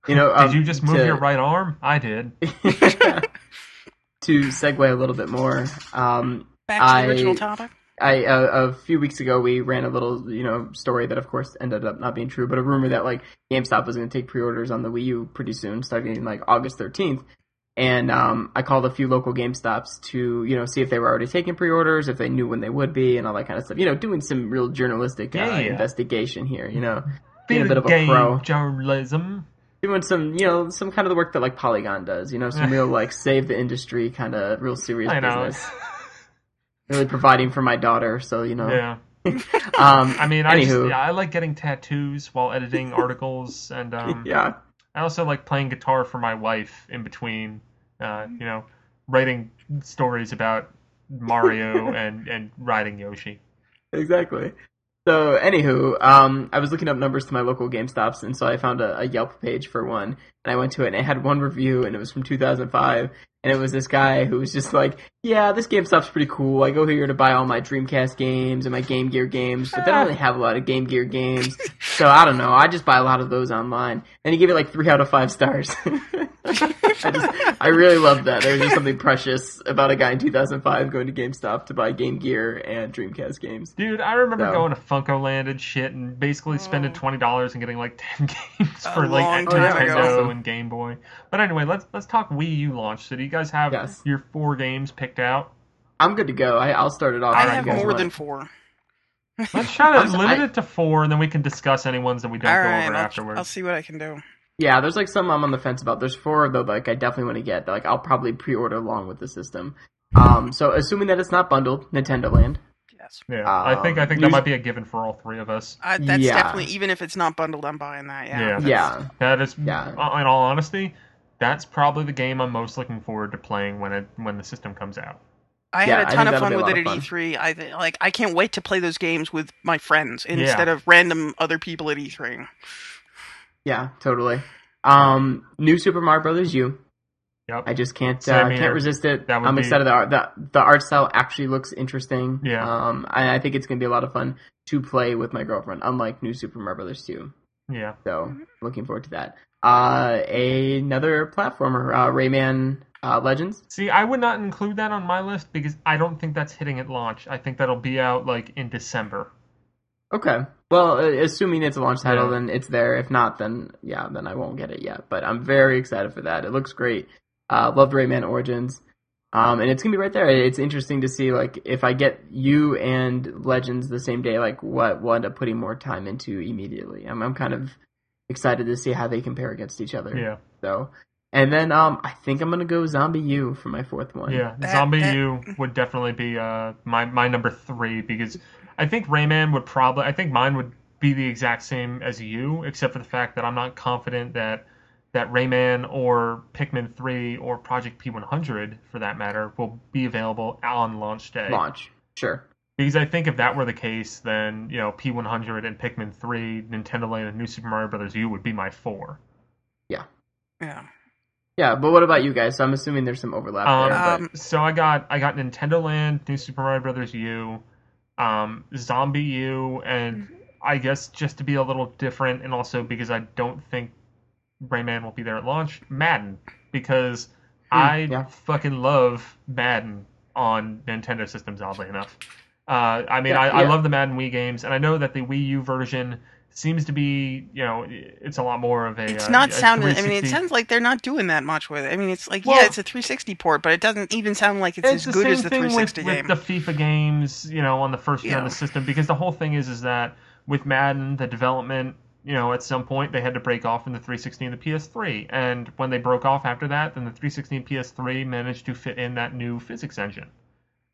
You know, did um, you just move to- your right arm? I did. to segue a little bit more, um, Back to I- the original topic. I uh, a few weeks ago we ran a little you know story that of course ended up not being true, but a rumor that like GameStop was going to take pre-orders on the Wii U pretty soon, starting like August 13th. And um, I called a few local GameStops to you know see if they were already taking pre-orders, if they knew when they would be, and all that kind of stuff. You know, doing some real journalistic uh, Yeah. investigation here. You know, being a bit of a Game pro. journalism. doing some you know some kind of the work that like Polygon does. You know, some real like save the industry kind of real serious I know. business. Really providing for my daughter, so you know. Yeah. um, I mean, I just, yeah, I like getting tattoos while editing articles, and um, yeah, I also like playing guitar for my wife in between. Uh, you know, writing stories about Mario and and riding Yoshi. exactly. So, anywho, um, I was looking up numbers to my local GameStops, and so I found a, a Yelp page for one, and I went to it, and it had one review, and it was from 2005, and it was this guy who was just like, "Yeah, this GameStop's pretty cool. I go here to buy all my Dreamcast games and my Game Gear games, but they don't really have a lot of Game Gear games, so I don't know. I just buy a lot of those online." And he gave it like three out of five stars. I just, I really loved that. There was just something precious about a guy in 2005 going to GameStop to buy Game Gear and Dreamcast games. Dude, I remember So- going to FuncoLand and shit, and basically spending twenty dollars and getting like ten games A for like Nintendo and Game Boy. But anyway, let's let's talk Wii U launch. So, do you guys have Yes. your four games picked out? I'm good to go. I, I'll start it off. I if have more than four. Let's try to I'm- limit I- it to four, and then we can discuss any ones that we don't All go right, over I'll, afterwards. I'll see what I can do. Yeah, there's like some I'm on the fence about. There's four though, like I definitely want to get. That, like I'll probably pre-order along with the system. Um, so assuming that it's not bundled, Nintendo Land. Yes, Yeah, I think I think Um, that might be a given for all three of us. I, that's Yeah. definitely even if it's not bundled, I'm buying that. Yeah. Yeah, that's- Yeah. That is, Yeah. uh, in all honesty, that's probably the game I'm most looking forward to playing when it when the system comes out. I Yeah, had a ton of fun with it at fun. E3. I th- like I can't wait to play those games with my friends Yeah. instead of random other people at E E3. Yeah, totally. Um, new Super Mario Brothers U. Yep. I just can't Same uh, here. can't resist it. That I'm be- excited. The art the, the art style actually looks interesting. Yeah. Um, I, I think it's gonna be a lot of fun to play with my girlfriend. Unlike New Super Mario Brothers 2. Yeah. So looking forward to that. Uh, another platformer, uh, Rayman uh, Legends. See, I would not include that on my list because I don't think that's hitting at launch. I think that'll be out like in December. Okay. Well, uh, assuming it's a launch title, Yeah. then it's there. If not, then yeah, then I won't get it yet. But I'm very excited for that. It looks great. Uh, loved Rayman Origins. Um, and it's gonna be right there. It's interesting to see like if I get you and Legends the same day, like what what end up putting more time into immediately. I'm I'm kind of excited to see how they compare against each other. Yeah, So, and then um, I think I'm gonna go ZombiU for my fourth one. yeah. That- Zombie that- U would definitely be uh my my number three because I think Rayman would probably I think mine would be the exact same as you except for the fact that I'm not confident that that Rayman or Pikmin 3 or Project P100 for that matter will be available on launch day. Launch. Sure. Because I think if that were the case, then you know P100 and Pikmin 3, Nintendo Land, and New Super Mario Bros. U would be my four. Yeah. Yeah, Yeah, but what about you guys? So I'm assuming there's some overlap Um, there. But... Um, So I got I got Nintendo Land, New Super Mario Bros. U, um, ZombiU, and I guess just to be a little different, and also because I don't think Rayman will be there at launch, Madden, because I Hmm, yeah. fucking love Madden on Nintendo systems. Oddly enough, uh, I mean Yeah, I, I love the Madden Wii games, and I know that the Wii U version seems to be you know it's a lot more of a It's uh, not sounding. I mean, it sounds like they're not doing that much with it. I mean, it's like Well- yeah, it's a 360 port, but it doesn't even sound like it's, as the good as the thing 360 with, game. with the FIFA games, you know, on the first gen of the system, because the whole thing is is that with Madden, the development, you know, at some point they had to break off in the 360 and the PS3, and when they broke off after that, then the 360 and PS3 managed to fit in that new physics engine.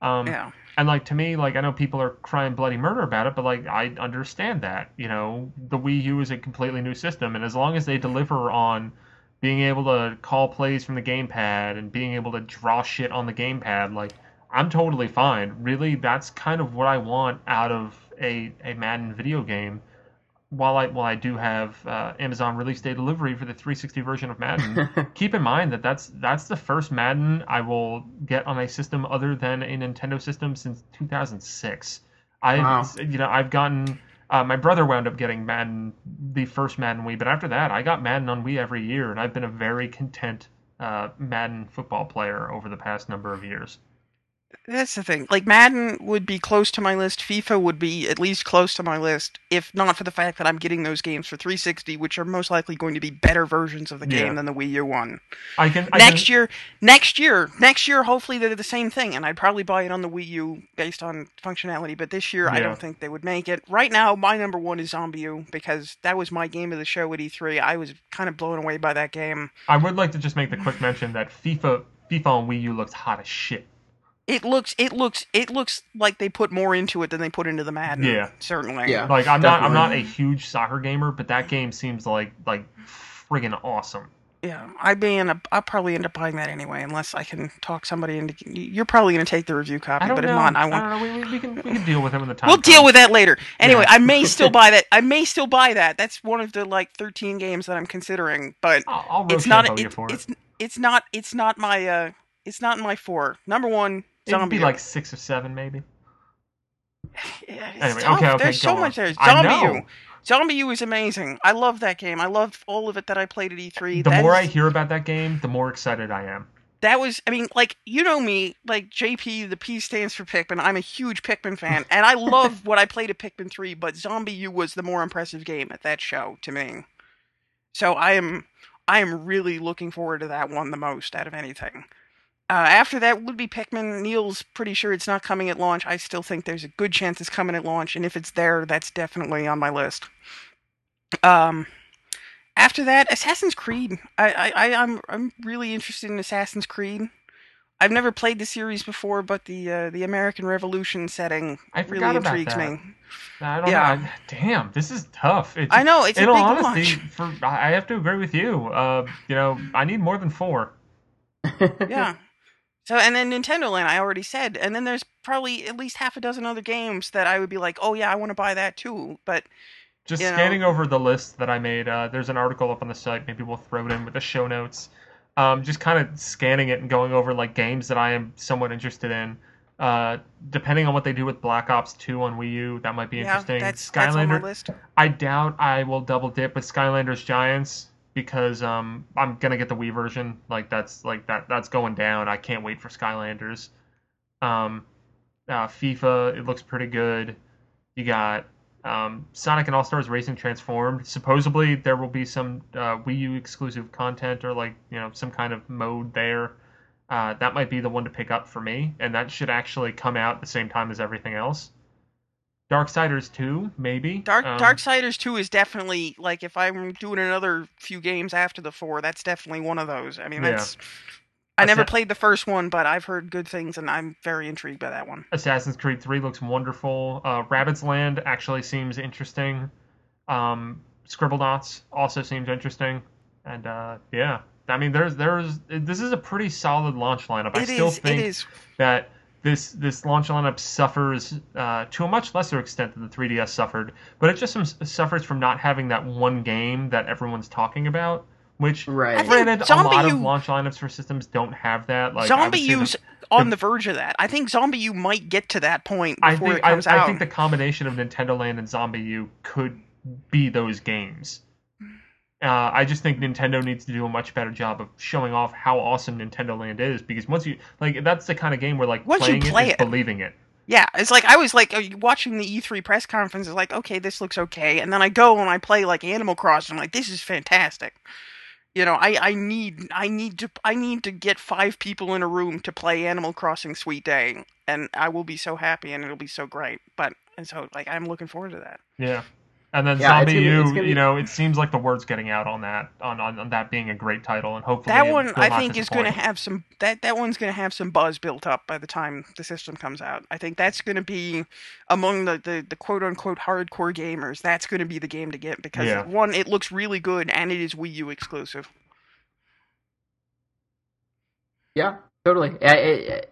Um, yeah. and like to me, like I know people are crying bloody murder about it, but like I understand that. You know, the Wii U is a completely new system, and as long as they deliver on being able to call plays from the gamepad and being able to draw shit on the gamepad, like I'm totally fine. Really, that's kind of what I want out of a, a Madden video game. While I while I do have uh, Amazon release day delivery for the 360 version of Madden, keep in mind that that's that's the first Madden I will get on a system other than a Nintendo system since 2006. I Wow. you know I've gotten uh, my brother wound up getting Madden the first Madden Wii, but after that I got Madden on Wii every year, and I've been a very content uh, Madden football player over the past number of years. That's the thing. Like Madden would be close to my list. FIFA would be at least close to my list, if not for the fact that I'm getting those games for 360, which are most likely going to be better versions of the game Yeah. than the Wii U one. I can I next can, year, next year, next year, hopefully they're the same thing, and I'd probably buy it on the Wii U based on functionality. But this year, I don't think they would make it. Right now, my number one is ZombiU because that was my game of the show at E3. I was kind of blown away by that game. I would like to just make the quick mention that FIFA FIFA on Wii U looks hot as shit. It looks it looks it looks like they put more into it than they put into the Madden. Yeah. certainly. Yeah. Like I'm not I'm not a huge soccer gamer, but that game seems like like friggin' awesome. Yeah, I may end up. I'll probably end up buying that anyway, unless I can talk somebody into. You're probably going to take the review copy, I don't but if not, I I want. don't know. We, we, we can we can deal with it when the time. We'll deal with that later. Anyway, Yeah. I may still buy that. I may still buy that. That's one of the like 13 games that I'm considering, but I'll, I'll it's not. It, for it. it's it's not. It's not my. uh It's not my four. Number one, It'd zombie. be like six or seven, maybe. Yeah, it's Anyway, tough. okay, okay, There's so on. much there. I Zombie know. U. ZombiU is amazing. I love that game. I loved all of it that I played at E3. The That more is- I hear about that game, the more excited I am. that was i mean like you know me like jp the p stands for pikmin i'm a huge pikmin fan and i love what i played at pikmin 3 but ZombiU was the more impressive game at that show to me so i am i am really looking forward to that one the most out of anything uh, after that would be pikmin Neal's pretty sure it's not coming at launch i still think there's a good chance it's coming at launch and if it's there that's definitely on my list um after that, Assassin's Creed. I, I, I I'm I'm really interested in Assassin's Creed. I've never played the series before, but the uh, the American Revolution setting I really forgot intrigues that. me. I don't Yeah. know. I, damn, this is tough. It's, I know it's a in big all honesty, launch. for I I have to agree with you. Uh, you know, I need more than four. Yeah. So and then Nintendo Land, I already said, and then there's probably at least half a dozen other games that I would be like, oh yeah, I want to buy that too. But Just You know. scanning over the list that I made, uh, there's an article up on the site. Maybe we'll throw it in with the show notes. Um, just kind of scanning it and going over like games that I am somewhat interested in. Uh, depending on what they do with Black Ops 2 on Wii U, that might be yeah, interesting. that's that's Skylander, list. I doubt I will double dip with Skylanders Giants because um, I'm gonna get the Wii version. Like that's like that that's going down. I can't wait for Skylanders. Um, uh, FIFA, it looks pretty good. You got um, Sonic and All Stars Racing Transformed. Supposedly there will be some uh, Wii U exclusive content or like you know some kind of mode there. Uh, that might be the one to pick up for me, and that should actually come out the same time as everything else. Darksiders 2, maybe. Dark Um, Darksiders 2 is definitely like if I'm doing another few games after the 4, that's definitely one of those. I mean, Yeah. that's I never played the first one, but I've heard good things and I'm very intrigued by that one. Assassin's Creed 3 looks wonderful. Uh, Rabbids Land actually seems interesting. Um, Scribblenauts also seems interesting. And uh, yeah, I mean, there's there's this is a pretty solid launch lineup. I still is. think It is. that this this launch lineup suffers uh, to a much lesser extent than the 3DS suffered, but it just suffers from not having that one game that everyone's talking about. Which, Right. I think granted, a Zombie lot of launch lineups for systems don't have that. Like Zombie say the- U's on the verge of that. I think ZombiU might get to that point I think it comes I, out. I think the combination of Nintendo Land and ZombiU could be those games. Uh, I just think Nintendo needs to do a much better job of showing off how awesome Nintendo Land is because once you like that's the kind of game where like Once you playing play it it. believing it. Yeah, it's like I was like uh, watching the E3 press conference. It's like, okay, this looks okay, and then I go and I play like Animal Crossing. I'm like, this is fantastic. You know, I, I need I need to I need to get five people in a room to play Animal Crossing Sweet Day, and I will be so happy and it'll be so great. But and so like I'm looking forward to that. Yeah. And then Yeah, Zombie gonna be- U, be- you know, it seems like the word's getting out on that, on, on, on that being a great title, and hopefully That one I think is going to have some that that one's going to have some buzz built up by the time the system comes out. I think that's going to be among the, the the quote unquote hardcore gamers. That's going to be the game to get because Yeah. one, it looks really good and it is Wii U exclusive. Yeah, totally. I- I-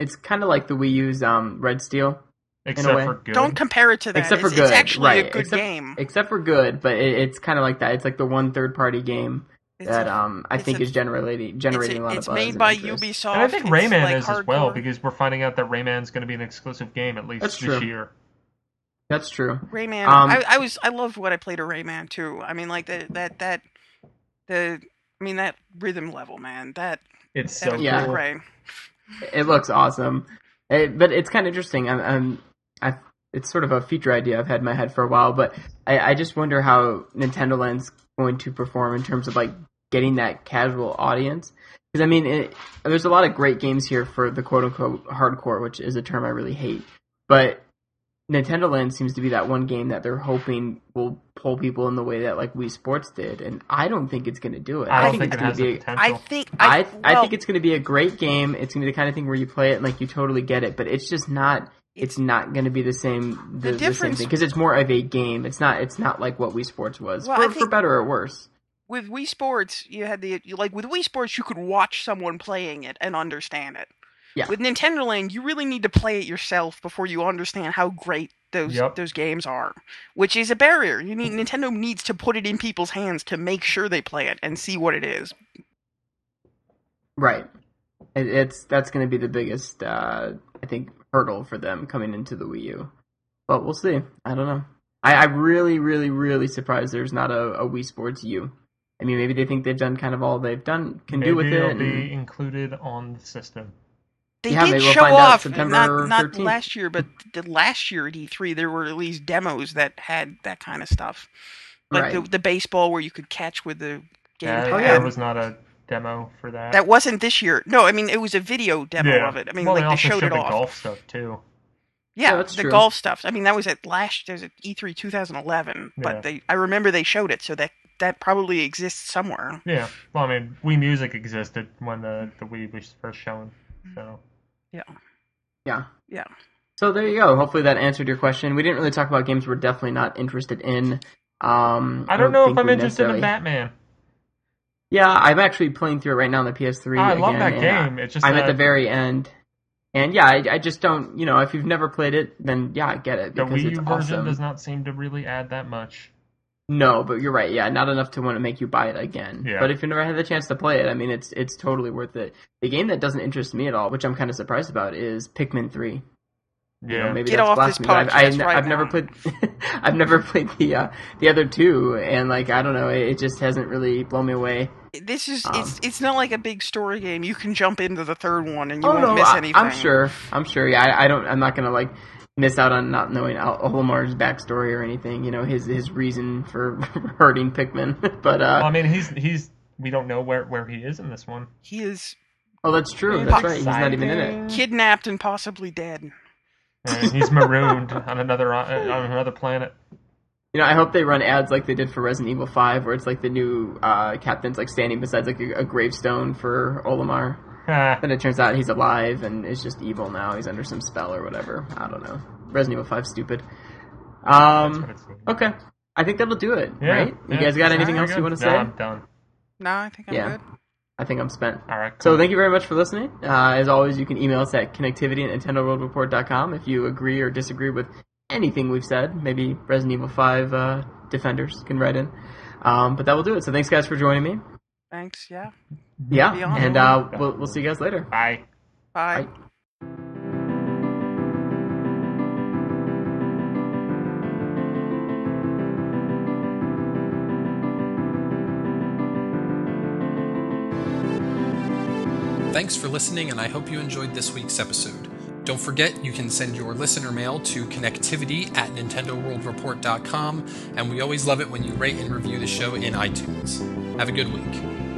it's kind of like the Wii U's um, Red Steel, Except for good. Don't compare it to that. except for it's, good. it's actually right? a good except, game. except for good, but it, it's kind of like that. It's like the one third party game It's that a- um I think a- is generating generating a lot it's of buzz made by interest. Ubisoft. and I think Rayman like is as well because we're finding out that Rayman's going to be an exclusive game at least That's this true. year. That's true. Rayman. Um, I, I was I loved what I played of Rayman too. I mean, like the, that that the I mean that rhythm level, man. That It's that so was Yeah. really cool. It looks awesome, It- but it's kind of interesting. I'm, I'm, I, it's sort of a feature idea I've had in my head for a while, but I, I just wonder how Nintendo Land's going to perform in terms of like getting that casual audience. Because I mean, it, there's a lot of great games here for the quote unquote hardcore, which is a term I really hate. But Nintendo Land seems to be that one game that they're hoping will pull people in the way that like Wii Sports did, and I don't think it's going to do it. I don't think think, it's it going to be. potential. I think I I, I think it's going to be a great game. It's going to be the kind of thing where you play it and like you totally get it, but it's just not. It's not going to be the same. The, The the same difference- thing because it's more of a game. It's not. It's not like what Wii Sports was Well, for, for better or worse. with Wii Sports, you had the you, like with Wii Sports, you could watch someone playing it and understand it. Yeah. With Nintendo Land, you really need to play it yourself before you understand how great those Yep. those games are, which is a barrier. You need Nintendo needs to put it in people's hands to make sure they play it and see what it is. Right. It, it's that's going to be the biggest, uh, I think, hurdle for them coming into the Wii U. But we'll see. I don't know. I, I'm really, really, really surprised there's not a, a Wii Sports U. I mean, maybe they think they've done kind of all they've done can Maybe do with it. it'll and- be included on the system. They Yeah, did maybe we'll show off September not not 13th. last year, but the last year at E3 there were at least demos that had that kind of stuff, like right. the, the baseball where you could catch with the Yeah, gamepad. Oh, yeah. there was not a demo for that. That wasn't this year. No, I mean it was a video demo yeah. of it. I mean, well, like they they also showed showed it the off. golf stuff too. Yeah, Yeah, the true. golf stuff. I mean, that was at last. There's at E3 2011, Yeah. but they. I remember they showed it, so that that probably exists somewhere. Yeah. Well, I mean, Wii Music existed when the the Wii was first shown. So Yeah. Yeah. Yeah. So there you go. Hopefully that answered your question. We didn't really talk about games we're definitely not interested in. Um, I don't know if I'm we interested in Batman. Yeah, I'm actually playing through it right now on the PS3. I love that and I- game. It's just I'm at the very end, and yeah, I, I just don't. You know, if you've never played it, then yeah, I get it the because Wii it's U version awesome. does not seem to really add that much. No, but you're right. Yeah, not enough to want to make you buy it again. Yeah. But if you never had the chance to play it, I mean, it's it's totally worth it. The game that doesn't interest me at all, which I'm kind of surprised about, is Pikmin Three. You Yeah. know, maybe Get that's off this blasphemy, but I've, podcast I, right I've never played. I've never played the uh, the other two, and like I don't know, it, it just hasn't really blown me away. This is Um, it's it's not like a big story game. You can jump into the third one and you oh won't no, miss I, anything. I'm sure. I'm sure. Yeah, I, I don't. I'm not gonna like miss out on not knowing Al- Olimar's backstory or anything. You know, his his reason for hurting Pikmin. but Well, I uh, mean, he's he's we don't know where where he is in this one. He is oh, that's true. He's That's right. He's not even in it. kidnapped and possibly dead. And he's marooned on another uh, on another planet. You know, I hope they run ads like they did for Resident Evil Five, where it's like the new uh, captain's like standing beside like a, a gravestone for Olimar. Then it turns out he's alive and is just evil now. He's under some spell or whatever. I don't know. Resident Evil Five, stupid. Um. Okay. I think that'll do it. yeah, right? You guys got anything Very else you want to No, say? I'm done. No, I think I'm Yeah. good. I think I'm spent. All right. So thank you very much for listening. Uh, as always, you can email us at connectivity at nintendoworldreport.com if you agree or disagree with anything we've said. Maybe Resident Evil 5 uh, defenders can write in. Um, but that will do it. So thanks guys for joining me. Thanks. Yeah. Yeah, and uh, we'll, we'll see you guys later. Bye. Bye. Bye. Thanks for listening, and I hope you enjoyed this week's episode. Don't forget, you can send your listener mail to connectivity at nintendoworldreport.com, and we always love it when you rate and review the show in iTunes. Have a good week.